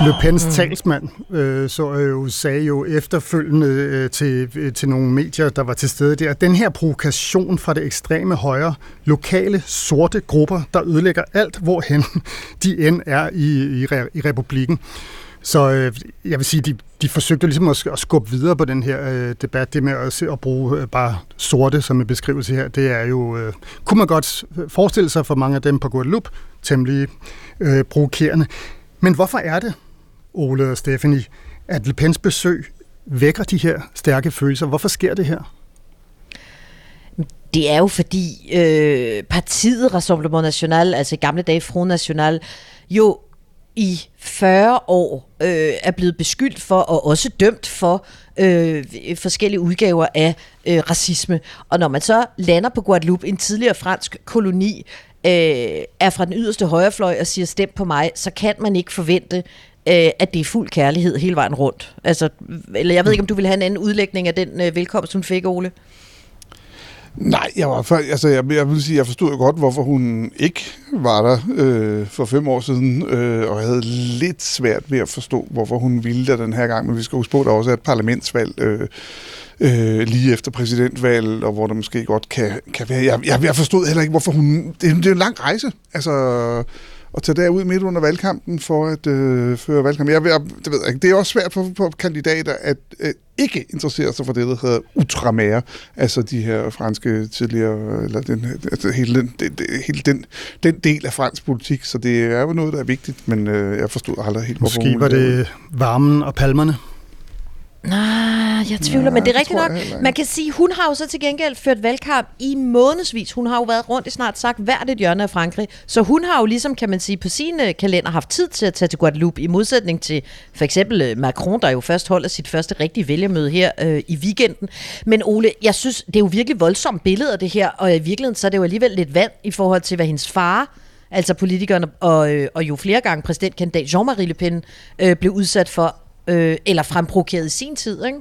Le Pens mm. talsmand øh, så jo, sagde jo efterfølgende øh, til, øh, til nogle medier, der var til stede der, at den her provokation fra det ekstreme højre, lokale sorte grupper, der ødelægger alt, hvorhen de end er i, i, i republikken. Så øh, jeg vil sige, de, de forsøgte ligesom at, at skubbe videre på den her øh, debat. Det med at, at bruge øh, bare sorte som en beskrivelse her, det er jo, øh, kunne man godt forestille sig for mange af dem på Guadeloupe, temmelig øh, provokerende. Men hvorfor er det, Ole og Stephanie, at Le Pens besøg vækker de her stærke følelser? Hvorfor sker det her? Det er jo fordi øh, partiet Rassemblement National, altså i gamle dage Front National, jo i 40 år øh, er blevet beskyldt for og også dømt for øh, forskellige udgaver af øh, racisme. Og når man så lander på Guadeloupe, en tidligere fransk koloni, øh, er fra den yderste højrefløj og siger stem på mig, så kan man ikke forvente, øh, at det er fuld kærlighed hele vejen rundt. Altså, eller jeg ved ikke, om du vil have en anden udlægning af den øh, velkomst, hun fik, Ole? Nej, jeg var for, altså jeg, jeg vil sige, jeg forstod jo godt, hvorfor hun ikke var der øh, for fem år siden, øh, og jeg havde lidt svært ved at forstå, hvorfor hun ville der den her gang, men vi skal huske på, at der også er et parlamentsvalg øh, øh, lige efter præsidentvalget, og hvor der måske godt kan, kan være... Jeg, jeg, jeg forstod heller ikke, hvorfor hun... Det, det er en lang rejse, altså at tage derud midt under valgkampen for at øh, føre valgkamp. Jeg, jeg, det, ved jeg ikke. det er også svært for, for kandidater at øh, ikke interessere sig for det, der hedder ultramære, altså de her franske tidligere, eller den, altså hele, den, den, hele den, den del af fransk politik, så det er jo noget, der er vigtigt, men øh, jeg forstod aldrig helt, hvorfor Måske var det varmen og palmerne? Nej, jeg tvivler, Nej, men det er rigtigt nok. Man kan sige, hun har jo så til gengæld ført valgkamp i månedsvis. Hun har jo været rundt i snart sagt hvert et hjørne af Frankrig. Så hun har jo ligesom, kan man sige, på sine kalender haft tid til at tage til Guadeloupe, i modsætning til for eksempel øh, Macron, der jo først holder sit første rigtige vælgermøde her øh, i weekenden. Men Ole, jeg synes, det er jo virkelig voldsomt billede af det her, og i virkeligheden så er det jo alligevel lidt vand i forhold til, hvad hendes far altså politikeren og, øh, og jo flere gange præsidentkandidat Jean-Marie Le Pen øh, blev udsat for øh, eller fremprovokeret i sin tid, ikke?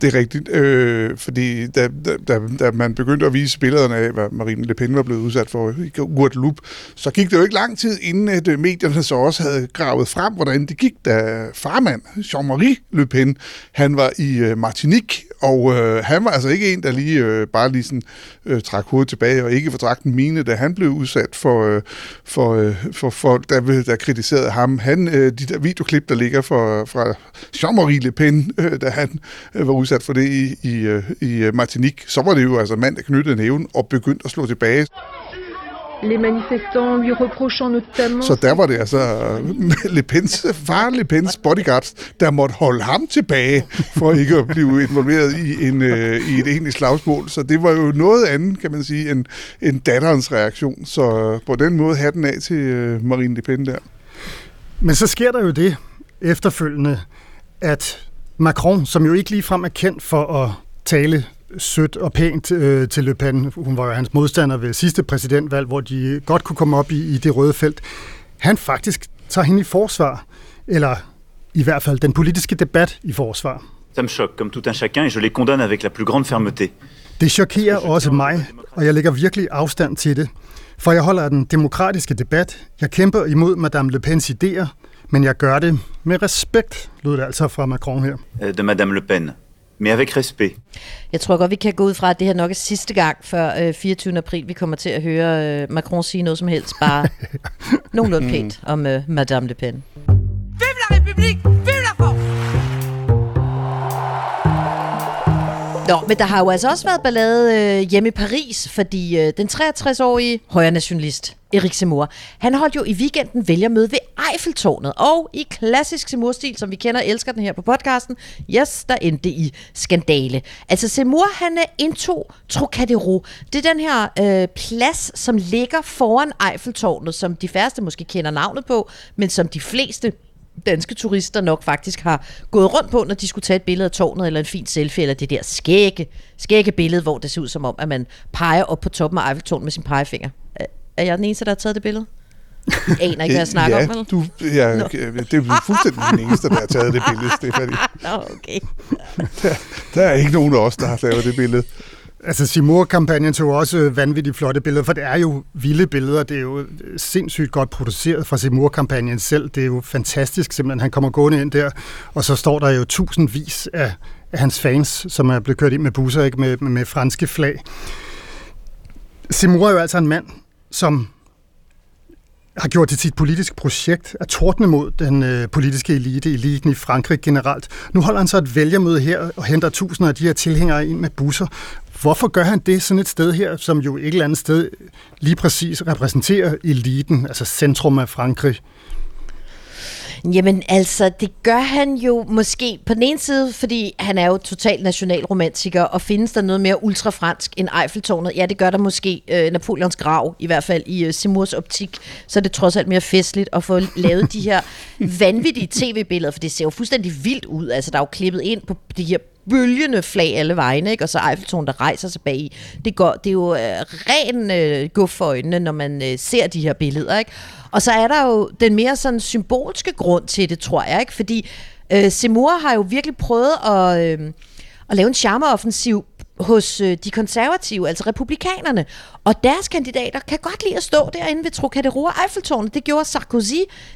Det er rigtigt, øh, fordi da, da, da man begyndte at vise billederne af, hvad Marine Le Pen var blevet udsat for i Guadeloupe, så gik det jo ikke lang tid, inden at øh, medierne så også havde gravet frem, hvordan det gik, da farmand Jean-Marie Le Pen, han var i øh, Martinique, og øh, han var altså ikke en, der lige øh, bare lige sådan, øh, trak hovedet tilbage og ikke fortragt en mine, da han blev udsat for, øh, for, øh, for folk, der, der kritiserede ham. Han, øh, de der videoklip, der ligger for, fra Jean-Marie Le Pen, øh, da han øh, var udsat for det i, i, øh, i øh, Martinique, så var det jo altså mand, der knyttede næven og begyndte at slå tilbage. Les manifestants lui reprochant notamment... Så der var det altså Le Pens, far Le Pens bodyguards, der måtte holde ham tilbage, for ikke at blive involveret i, en, øh, i et egentligt slagsmål. Så det var jo noget andet, kan man sige, end, end datterens reaktion. Så på den måde hatten af til øh, Marine Le Pen der. Men så sker der jo det efterfølgende, at Macron, som jo ikke ligefrem er kendt for at tale sødt og pænt øh, til Le Pen. Hun var jo hans modstander ved sidste præsidentvalg, hvor de godt kunne komme op i, i det røde felt. Han faktisk tager hende i forsvar, eller i hvert fald den politiske debat i forsvar. Ça me choque, comme tout un chacun, et je les condamne avec la plus grande fermeté. Det chokerer også mig, og jeg lægger virkelig afstand til det. For jeg holder den demokratiske debat. Jeg kæmper imod Madame Le Pens idéer, men jeg gør det med respekt, lød det altså fra Macron her. Euh, De Madame Le Pen. Mais avec respect. Jeg tror godt, vi kan gå ud fra, at det her nok er sidste gang før øh, 24. april, vi kommer til at høre øh, Macron sige noget som helst, bare nogenlunde pænt om øh, Madame Le Pen. Vive la République Nå, men der har jo altså også været ballade øh, hjemme i Paris, fordi øh, den 63-årige højre nationalist Erik Zemmour, han holdt jo i weekenden vælgermøde ved Eiffeltårnet, og i klassisk Zemmour-stil, som vi kender og elsker den her på podcasten, yes, der endte i skandale. Altså Zemmour, han øh, indtog Trocadero. Det er den her øh, plads, som ligger foran Eiffeltårnet, som de færreste måske kender navnet på, men som de fleste danske turister nok faktisk har gået rundt på, når de skulle tage et billede af tårnet, eller en fin selfie, eller det der skægge, skægge billede, hvor det ser ud som om, at man peger op på toppen af Eiffeltårnet med sin pegefinger. Er- jeg den eneste, der har taget det billede? Jeg aner ikke, hvad jeg snakker ja, om, vel? Du, ja, okay, det er fuldstændig den eneste, der har taget det billede, Stefanie. Nå, okay. Der, der er ikke nogen af os, der har lavet det billede. Altså Simur-kampagnen tog også øh, vanvittigt flotte billeder, for det er jo vilde billeder. Det er jo øh, sindssygt godt produceret fra Simur-kampagnen selv. Det er jo fantastisk simpelthen. Han kommer gående ind der, og så står der jo tusindvis af, af hans fans, som er blevet kørt ind med busser ikke? Med, med, med franske flag. Simur er jo altså en mand, som har gjort det til et politisk projekt at tordne mod den øh, politiske elite, eliten i Frankrig generelt. Nu holder han så et vælgermøde her og henter tusinder af de her tilhængere ind med busser. Hvorfor gør han det sådan et sted her, som jo et eller andet sted lige præcis repræsenterer eliten, altså centrum af Frankrig? Jamen altså, det gør han jo måske på den ene side, fordi han er jo total nationalromantiker, og findes der noget mere ultrafransk end Eiffeltårnet? Ja, det gør der måske øh, Napoleons grav, i hvert fald i øh, Simurs optik, så er det trods alt mere festligt at få lavet de her vanvittige tv-billeder, for det ser jo fuldstændig vildt ud. Altså, der er jo klippet ind på de her bølgende flag alle vegne, ikke? og så Eiffeltårnet, der rejser sig bag i. Det, går, det er jo øh, ren øh, guf for øjnene, når man øh, ser de her billeder. Ikke? Og så er der jo den mere sådan symbolske grund til det, tror jeg, ikke? fordi øh, Seymour har jo virkelig prøvet at, øh, at lave en charmeoffensiv hos øh, de konservative, altså republikanerne. Og deres kandidater kan godt lide at stå derinde ved Trocadero og Eiffeltårnet. Det gjorde Sarkozy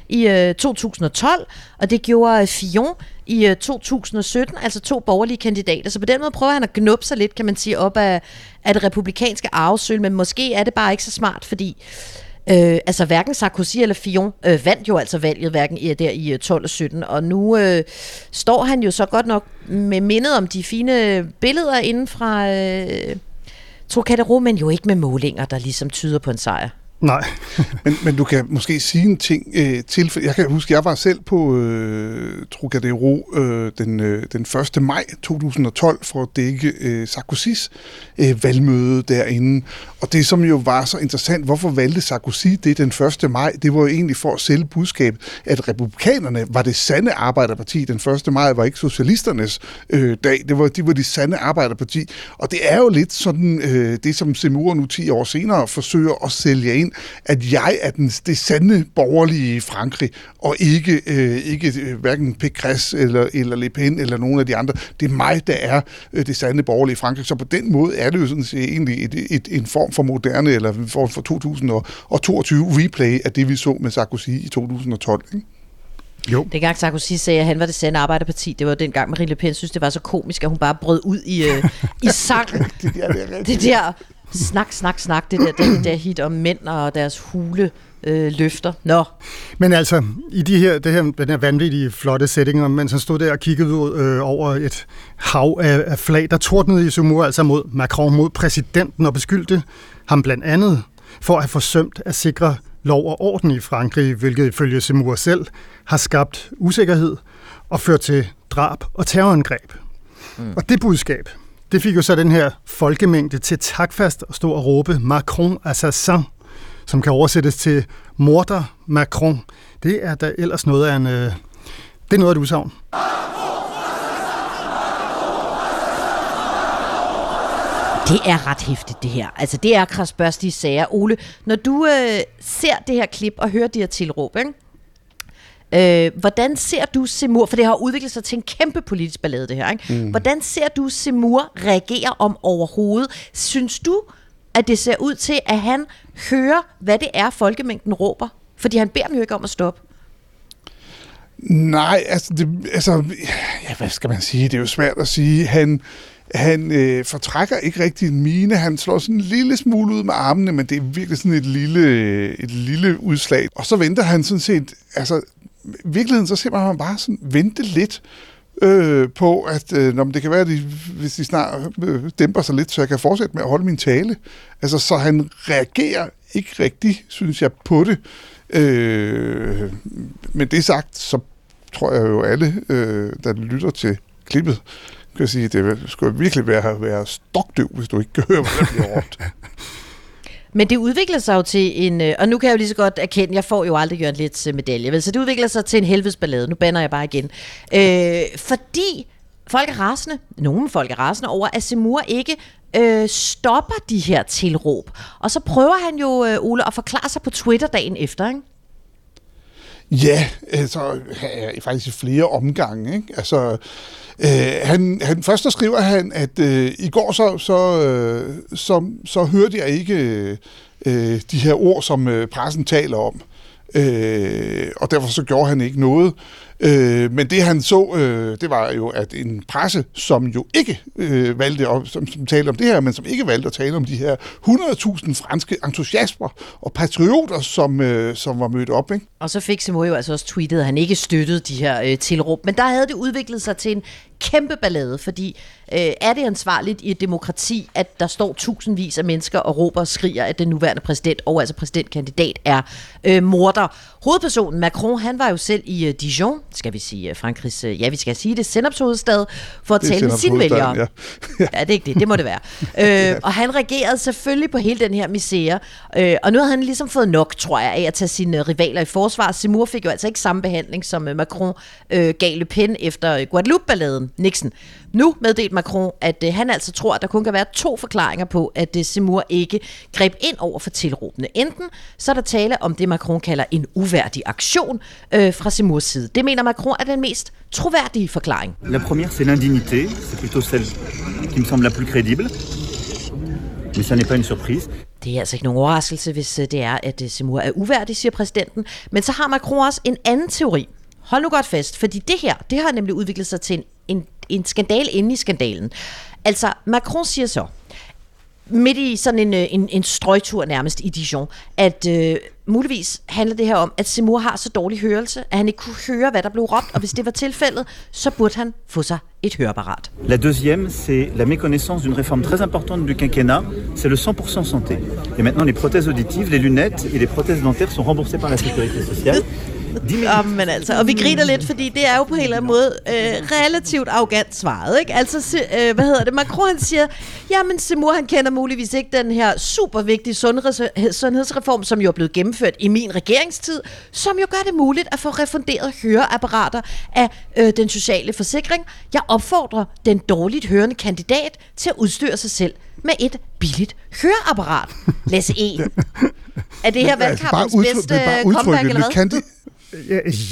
i øh, 2012, og det gjorde øh, Fillon i øh, 2017, altså to borgerlige kandidater. Så på den måde prøver han at knuppe sig lidt, kan man sige, op af, af det republikanske arvesøl, men måske er det bare ikke så smart, fordi Øh, Øh, altså hverken Sarkozy eller Fillon øh, vandt jo altså valget, hverken i, der i øh, 12 og 17, og nu øh, står han jo så godt nok med mindet om de fine øh, billeder inden fra øh, Trocadero, men jo ikke med målinger, der ligesom tyder på en sejr. Nej. men, men du kan måske sige en ting øh, til. Jeg kan huske, jeg var selv på øh, Trocadero øh, den, øh, den 1. maj 2012 for at dække øh, Sarkozys øh, valgmøde derinde. Og det, som jo var så interessant, hvorfor valgte Sarkozy det den 1. maj, det var jo egentlig for at sælge budskabet, at republikanerne var det sande arbejderparti. Den 1. maj var ikke socialisternes øh, dag, det var, de var de sande arbejderparti. Og det er jo lidt sådan, øh, det som Seymour nu 10 år senere forsøger at sælge ind, at jeg er den, det sande borgerlige i Frankrig, og ikke, øh, ikke øh, hverken Pécresse eller, eller Le Pen eller nogen af de andre. Det er mig, der er øh, det sande borgerlige i Frankrig. Så på den måde er det jo sådan set egentlig et, et, en form for moderne, eller en form for 2022 replay af det, vi så med Sarkozy i 2012. Ikke? Jo. Dengang Sarkozy sagde, at han var det sande arbejderparti, det var dengang Marie Le Pen synes, det var så komisk, at hun bare brød ud i, øh, i sang. det, ja, det, er det der snak, snak, snak, det der, det der hit om mænd og deres hule øh, løfter. Nå. Men altså, i de her, det her, den her vanvittige, flotte settinger, mens han stod der og kiggede ud øh, over et hav af, af flag, der tordnede i Sumur altså mod Macron, mod præsidenten, og beskyldte ham blandt andet for at have forsømt at sikre lov og orden i Frankrig, hvilket ifølge Seymour selv har skabt usikkerhed og ført til drab og terrorangreb. Mm. Og det budskab, det fik jo så den her folkemængde til takfast at stå og råbe Macron assassin, som kan oversættes til morder Macron. Det er da ellers noget af en... Øh, det er noget af et usavn. Det er ret hæftigt, det her. Altså, det er krasbørstige sager. Ole, når du øh, ser det her klip og hører de her tilråb, ikke? Øh, hvordan ser du Semur, for det har udviklet sig til en kæmpe politisk ballade det her, ikke? Mm. Hvordan ser du Semur reagere om overhovedet? Synes du, at det ser ud til, at han hører, hvad det er, folkemængden råber? Fordi han beder dem jo ikke om at stoppe. Nej, altså, det, altså ja, hvad skal man sige? Det er jo svært at sige. Han, han øh, fortrækker ikke rigtig en mine. Han slår sådan en lille smule ud med armene, men det er virkelig sådan et lille, et lille udslag. Og så venter han sådan set, altså virkeligheden så ser man bare sådan vente lidt øh, på, at øh, når det kan være, at de, hvis de snart øh, dæmper sig lidt, så jeg kan fortsætte med at holde min tale. Altså, så han reagerer ikke rigtigt, synes jeg, på det. Øh, men det sagt, så tror jeg jo alle, øh, der lytter til klippet, kan sige, at det skulle virkelig være, være stokdøv, hvis du ikke kan høre, hvad der bliver råbt. Men det udvikler sig jo til en, øh, og nu kan jeg jo lige så godt erkende, jeg får jo aldrig Jørgen Lets øh, medalje, vel? så det udvikler sig til en helvedesballade. Nu banner jeg bare igen. Øh, fordi folk er rasende, nogle folk er rasende over, at Semur ikke øh, stopper de her tilråb. Og så prøver han jo, øh, Ole, at forklare sig på Twitter dagen efter, ikke? Ja, altså faktisk i flere omgange. Ikke? Altså, øh, han, han, først så skriver han, at øh, i går så, så, øh, så, så hørte jeg ikke øh, de her ord, som øh, pressen taler om. Øh, og derfor så gjorde han ikke noget. Øh, men det han så, øh, det var jo, at en presse, som jo ikke øh, valgte, at, som, som talte om det her, men som ikke valgte at tale om de her 100.000 franske entusiasmer og patrioter, som, øh, som var mødt op. Ikke? Og så fik Simon jo altså også tweetet, at han ikke støttede de her øh, tilråb. Men der havde det udviklet sig til en kæmpe ballade, fordi øh, er det ansvarligt i et demokrati, at der står tusindvis af mennesker og råber og skriger, at den nuværende præsident, og altså præsidentkandidat, er øh, morder. Hovedpersonen Macron, han var jo selv i øh, Dijon, skal vi sige øh, Frankrigs, øh, ja vi skal sige det, sendopshovedstad, for at tale med sine vælgere. Ja. ja, det er ikke det, det må det være. øh, og han reagerede selvfølgelig på hele den her misære, øh, og nu havde han ligesom fået nok, tror jeg, af at tage sine rivaler i forsvar. Seymour fik jo altså ikke samme behandling, som Macron øh, gav Le Pen efter Guadeloupe-balladen, Nixon. Nu meddelte Macron, at øh, han altså tror, at der kun kan være to forklaringer på, at øh, Seymour ikke greb ind over for tilråbene. Enten så er der tale om det, Macron kalder en uværdig aktion øh, fra Seymours side. Det mener Macron er den mest troværdige forklaring. La première, c'est l'indignité. C'est plutôt celle qui me semble la plus crédible. Mais ça n'est pas une surprise. Det er altså ikke nogen overraskelse, hvis øh, det er, at øh, Seymour er uværdig, siger præsidenten. Men så har Macron også en anden teori. Hold nu godt fast, fordi det her, det har nemlig udviklet sig til en, en, en skandal inde i skandalen. Altså, Macron siger så, midt i sådan en, øh, en, en strøgtur nærmest i Dijon, at øh, muligvis handler det her om, at Seymour har så dårlig hørelse, at han ikke kunne høre, hvad der blev råbt, og hvis det var tilfældet, så burde han få sig et høreapparat. La deuxième, c'est la méconnaissance d'une réforme très importante du quinquennat, c'est le 100% santé. Et maintenant, les prothèses auditives, les lunettes et les prothèses dentaires sont remboursées par la sécurité sociale. Ja, men altså, og vi griner lidt, fordi det er jo på en eller anden måde øh, relativt arrogant svaret, ikke? Altså, se, øh, hvad hedder det? Macron han siger, jamen Seymour han kender muligvis ikke den her super vigtige sundheds- sundhedsreform, som jo er blevet gennemført i min regeringstid, som jo gør det muligt at få refunderet høreapparater af øh, den sociale forsikring. Jeg opfordrer den dårligt hørende kandidat til at udstyre sig selv med et billigt høreapparat. Lasse E. Er det her valgkampens bedste comeback, eller hvad? Kan det,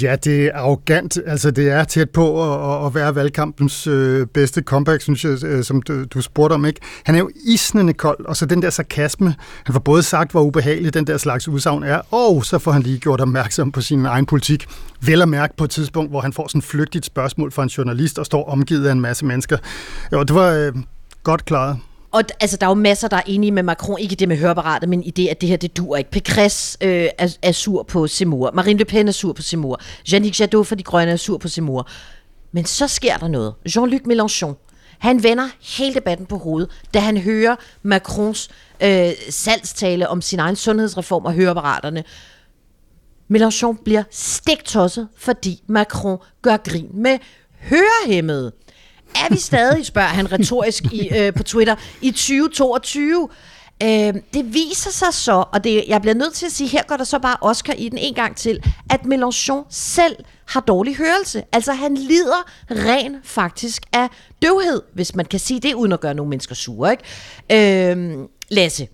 Ja, det er arrogant. Altså, det er tæt på at, at være valgkampens øh, bedste comeback, synes jeg, øh, som du, du spurgte om, ikke? Han er jo isnende kold, og så den der sarkasme, han får både sagt, hvor ubehagelig den der slags udsagn er, og så får han lige gjort opmærksom på sin egen politik. Vel at mærke på et tidspunkt, hvor han får sådan et flygtigt spørgsmål fra en journalist og står omgivet af en masse mennesker. Jo, det var øh, godt klaret. Og altså, der er jo masser, der er enige med Macron, ikke det med høreapparatet, men i det, at det her, det dur ikke. Pekres øh, er, er sur på Seymour. Marine Le Pen er sur på Seymour. Jean-Luc Jadot fra De Grønne er sur på Seymour. Men så sker der noget. Jean-Luc Mélenchon, han vender hele debatten på hovedet, da han hører Macrons øh, salgstale om sin egen sundhedsreform og høreapparaterne. Mélenchon bliver stegtosset, fordi Macron gør grin med hørehæmmede. Er vi stadig, spørger han retorisk i, øh, på Twitter, i 2022? Øh, det viser sig så, og det, jeg bliver nødt til at sige, her går der så bare Oscar i den en gang til, at Mélenchon selv har dårlig hørelse. Altså han lider ren faktisk af døvhed, hvis man kan sige det, uden at gøre nogle mennesker sure. Ikke? Øh, Lasse,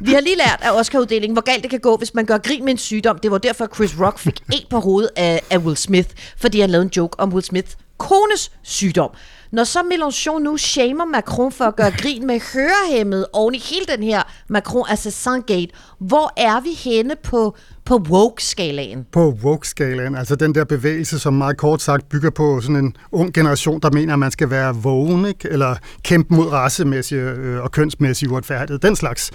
vi har lige lært af Oscar-uddelingen, hvor galt det kan gå, hvis man gør grin med en sygdom. Det var derfor, Chris Rock fik en på hovedet af, af Will Smith, fordi han lavede en joke om Will Smith kones sygdom. Når så Mélenchon nu shamer Macron for at gøre grin med hørehæmmet oven i hele den her Macron Assassin Gate, hvor er vi henne på, på woke-skalaen? På woke-skalaen, altså den der bevægelse, som meget kort sagt bygger på sådan en ung generation, der mener, at man skal være vågen, ikke? eller kæmpe mod racemæssig øh, og kønsmæssig uretfærdighed, den slags.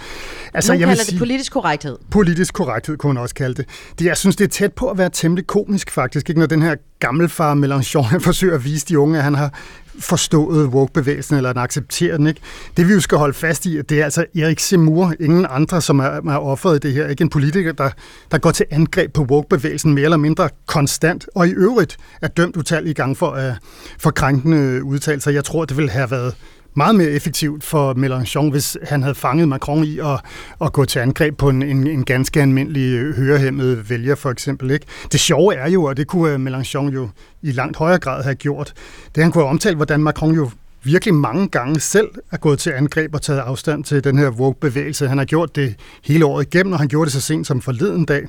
Altså, Nogle jeg kalder sige, det politisk korrekthed. Politisk korrekthed kunne man også kalde det. det. Jeg synes, det er tæt på at være temmelig komisk faktisk, ikke? når den her gammelfar Mélenchon han forsøger at vise de unge, at han har forstået woke-bevægelsen, eller den accepterer den. Ikke? Det vi jo skal holde fast i, det er altså Erik Semur, ingen andre, som er, er offeret i det her. Ikke en politiker, der, der går til angreb på woke-bevægelsen mere eller mindre konstant, og i øvrigt er dømt utallige gange for, uh, for krænkende udtalelser. Jeg tror, det ville have været meget mere effektivt for Mélenchon, hvis han havde fanget Macron i at, at gå til angreb på en, en, en ganske almindelig hørehæmmet vælger, for eksempel. Ikke? Det sjove er jo, og det kunne øh, Mélenchon jo i langt højere grad have gjort, det han kunne have omtalt, hvordan Macron jo virkelig mange gange selv er gået til angreb og taget afstand til den her woke-bevægelse. Han har gjort det hele året igennem, og han gjorde det så sent som forleden dag,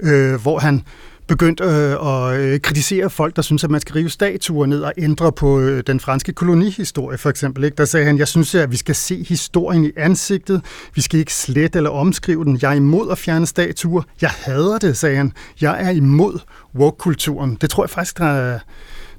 øh, hvor han begyndt øh, at øh, kritisere folk, der synes, at man skal rive statuer ned og ændre på øh, den franske kolonihistorie, for eksempel. Ikke? Der sagde han, jeg synes, at vi skal se historien i ansigtet. Vi skal ikke slette eller omskrive den. Jeg er imod at fjerne statuer. Jeg hader det, sagde han. Jeg er imod woke-kulturen. Det tror jeg faktisk, der er,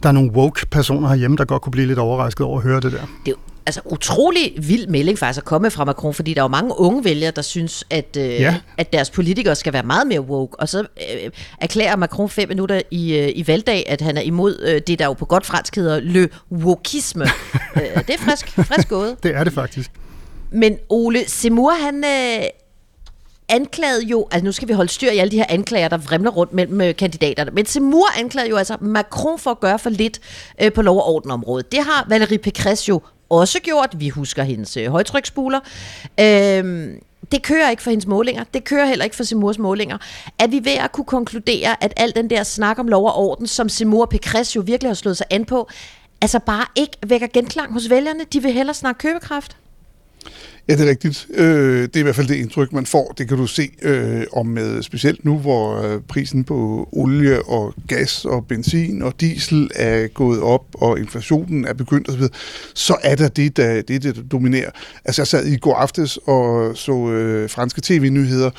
der er nogle woke-personer herhjemme, der godt kunne blive lidt overrasket over at høre det der. Det altså utrolig vild melding faktisk at komme fra Macron, fordi der er jo mange unge vælgere, der synes, at, øh, ja. at deres politikere skal være meget mere woke. Og så øh, erklærer Macron fem minutter i, øh, i valgdag, at han er imod øh, det, der jo på godt fransk hedder le wokisme. øh, det er frisk, frisk gået. Det er det faktisk. Men Ole Semur, han... Øh, anklagede jo, altså nu skal vi holde styr i alle de her anklager, der vrimler rundt mellem øh, kandidaterne, men Semur anklagede jo altså Macron for at gøre for lidt øh, på lov- og ordenområdet. Det har Valérie Pécresse jo også gjort. Vi husker hendes øh, højtryksspuler. Øhm, det kører ikke for hendes målinger. Det kører heller ikke for Simurs målinger. Er vi ved at kunne konkludere, at al den der snak om lov og orden, som Simur og Pécresse jo virkelig har slået sig an på, altså bare ikke vækker genklang hos vælgerne? De vil hellere snakke købekraft. Ja, det er rigtigt. Øh, det er i hvert fald det indtryk, man får. Det kan du se øh, om med specielt nu, hvor øh, prisen på olie og gas og benzin og diesel er gået op, og inflationen er begyndt osv., så er der det, der, det, der dominerer. Altså, jeg sad i går aftes og så øh, franske tv-nyheder,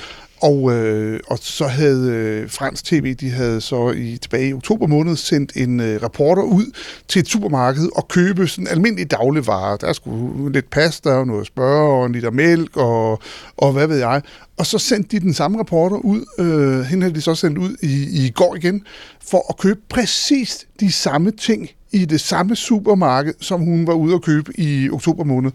og, øh, og så havde øh, Fransk TV, de havde så i tilbage i oktober måned sendt en øh, reporter ud til et supermarked og købe sådan almindelige dagligvarer. Der skulle lidt pasta og noget spørge og en liter mælk og, og hvad ved jeg. Og så sendte de den samme reporter ud, øh, hende havde de så sendt ud i, i går igen, for at købe præcis de samme ting i det samme supermarked, som hun var ude at købe i oktober måned.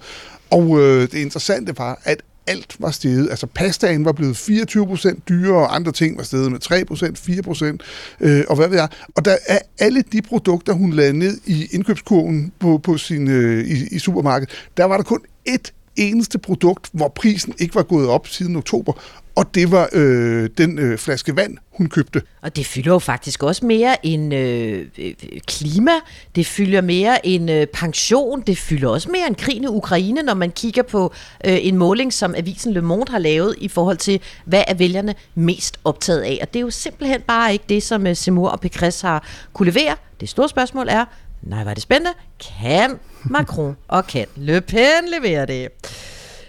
Og øh, det interessante var, at alt var steget. Altså pastaen var blevet 24% dyrere, og andre ting var steget med 3%, 4%, øh, og hvad ved jeg. Og der er alle de produkter, hun lagde ned i indkøbskurven på, på sin, øh, i, i supermarkedet, der var der kun ét eneste produkt, hvor prisen ikke var gået op siden oktober, og det var øh, den øh, flaske vand, hun købte. Og det fylder jo faktisk også mere end øh, øh, klima, det fylder mere end øh, pension, det fylder også mere end krigen i Ukraine, når man kigger på øh, en måling, som avisen Le Monde har lavet i forhold til, hvad er vælgerne mest optaget af. Og det er jo simpelthen bare ikke det, som øh, Seymour og Pekres har kunne levere. Det store spørgsmål er, nej, var det spændende, kan Macron og kan Le Pen levere det?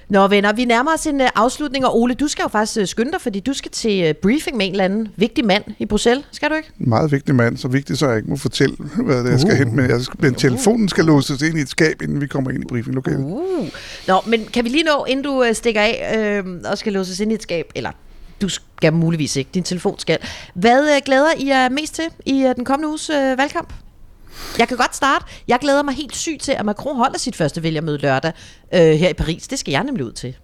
Nå venner, vi nærmer os en uh, afslutning, og Ole, du skal jo faktisk uh, skynde dig, fordi du skal til uh, briefing med en eller anden vigtig mand i Bruxelles, skal du ikke? En meget vigtig mand, så vigtig, så jeg ikke må fortælle, hvad det er, jeg skal uh. hen med. Jeg skal, men telefonen skal låses ind i et skab, inden vi kommer ind i briefinglokalet. Uh. Nå, men kan vi lige nå, inden du stikker af uh, og skal låses ind i et skab, eller du skal muligvis ikke, din telefon skal. Hvad glæder I jer mest til i den kommende uges uh, valgkamp? Jeg kan godt starte. Jeg glæder mig helt sygt til, at Macron holder sit første vælgermøde lørdag øh, her i Paris. Det skal jeg nemlig ud til.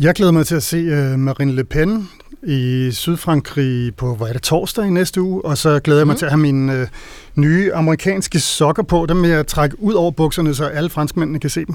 Jeg glæder mig til at se uh, Marine Le Pen i Sydfrankrig på, hvad er det, torsdag i næste uge, og så glæder jeg mig mm. til at have mine uh, nye amerikanske sokker på. Dem vil jeg trække ud over bukserne, så alle franskmændene kan se dem.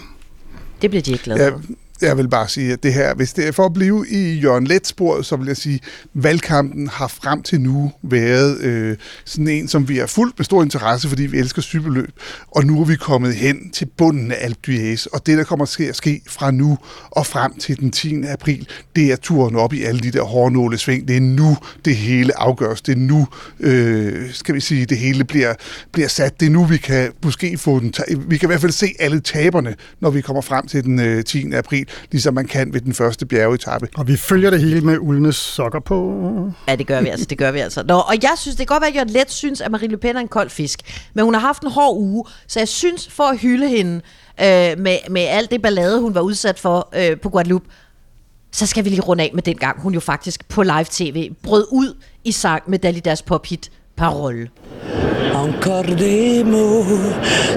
Det bliver de ikke glade ja, for. Jeg vil bare sige, at det her, hvis det er for at blive i Jørgen Let sporet, så vil jeg sige, at valgkampen har frem til nu været øh, sådan en, som vi har fulgt med stor interesse, fordi vi elsker cykelløb. Og nu er vi kommet hen til bunden af Alpe d'Huez, og det, der kommer til at ske fra nu og frem til den 10. april, det er turen op i alle de der hårnåle sving. Det er nu, det hele afgøres. Det er nu, øh, skal vi sige, det hele bliver, bliver sat. Det er nu, vi kan måske få den... Vi kan i hvert fald se alle taberne, når vi kommer frem til den øh, 10. april, ligesom man kan ved den første bjergetappe. Og vi følger det hele med uldnes sokker på. Ja, det gør vi altså, det gør vi altså. Nå, og jeg synes, det kan godt være, at jeg let synes, at Marie Le Pen er en kold fisk. Men hun har haft en hård uge, så jeg synes, for at hylde hende øh, med, med alt det ballade, hun var udsat for øh, på Guadeloupe, så skal vi lige runde af med den gang, hun jo faktisk på live-tv brød ud i sang med Dalidas pophit Parole. Encore des mots,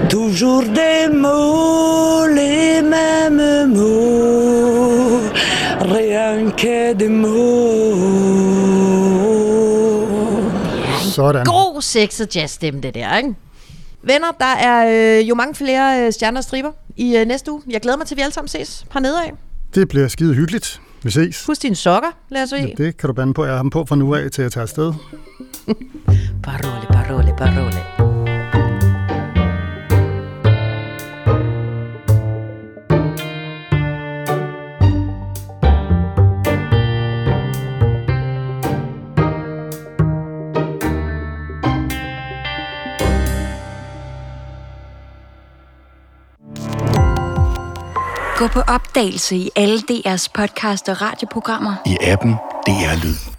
toujours des mots, les mêmes mots, rien que des mots. Sådan. God sexet jazzstemme, det der, ikke? Venner, der er øh, jo mange flere øh, stjerner og striber i øh, næste uge. Jeg glæder mig til, at vi alle sammen ses hernede af. Det bliver skide hyggeligt. Vi ses. Husk dine sokker, lad os Ja, det kan du bande på. Jeg har ham på fra nu af til at tage afsted. Parole, parole, parole. Gå på opdagelse i alle DR's podcast og radioprogrammer. I appen DR Lyd.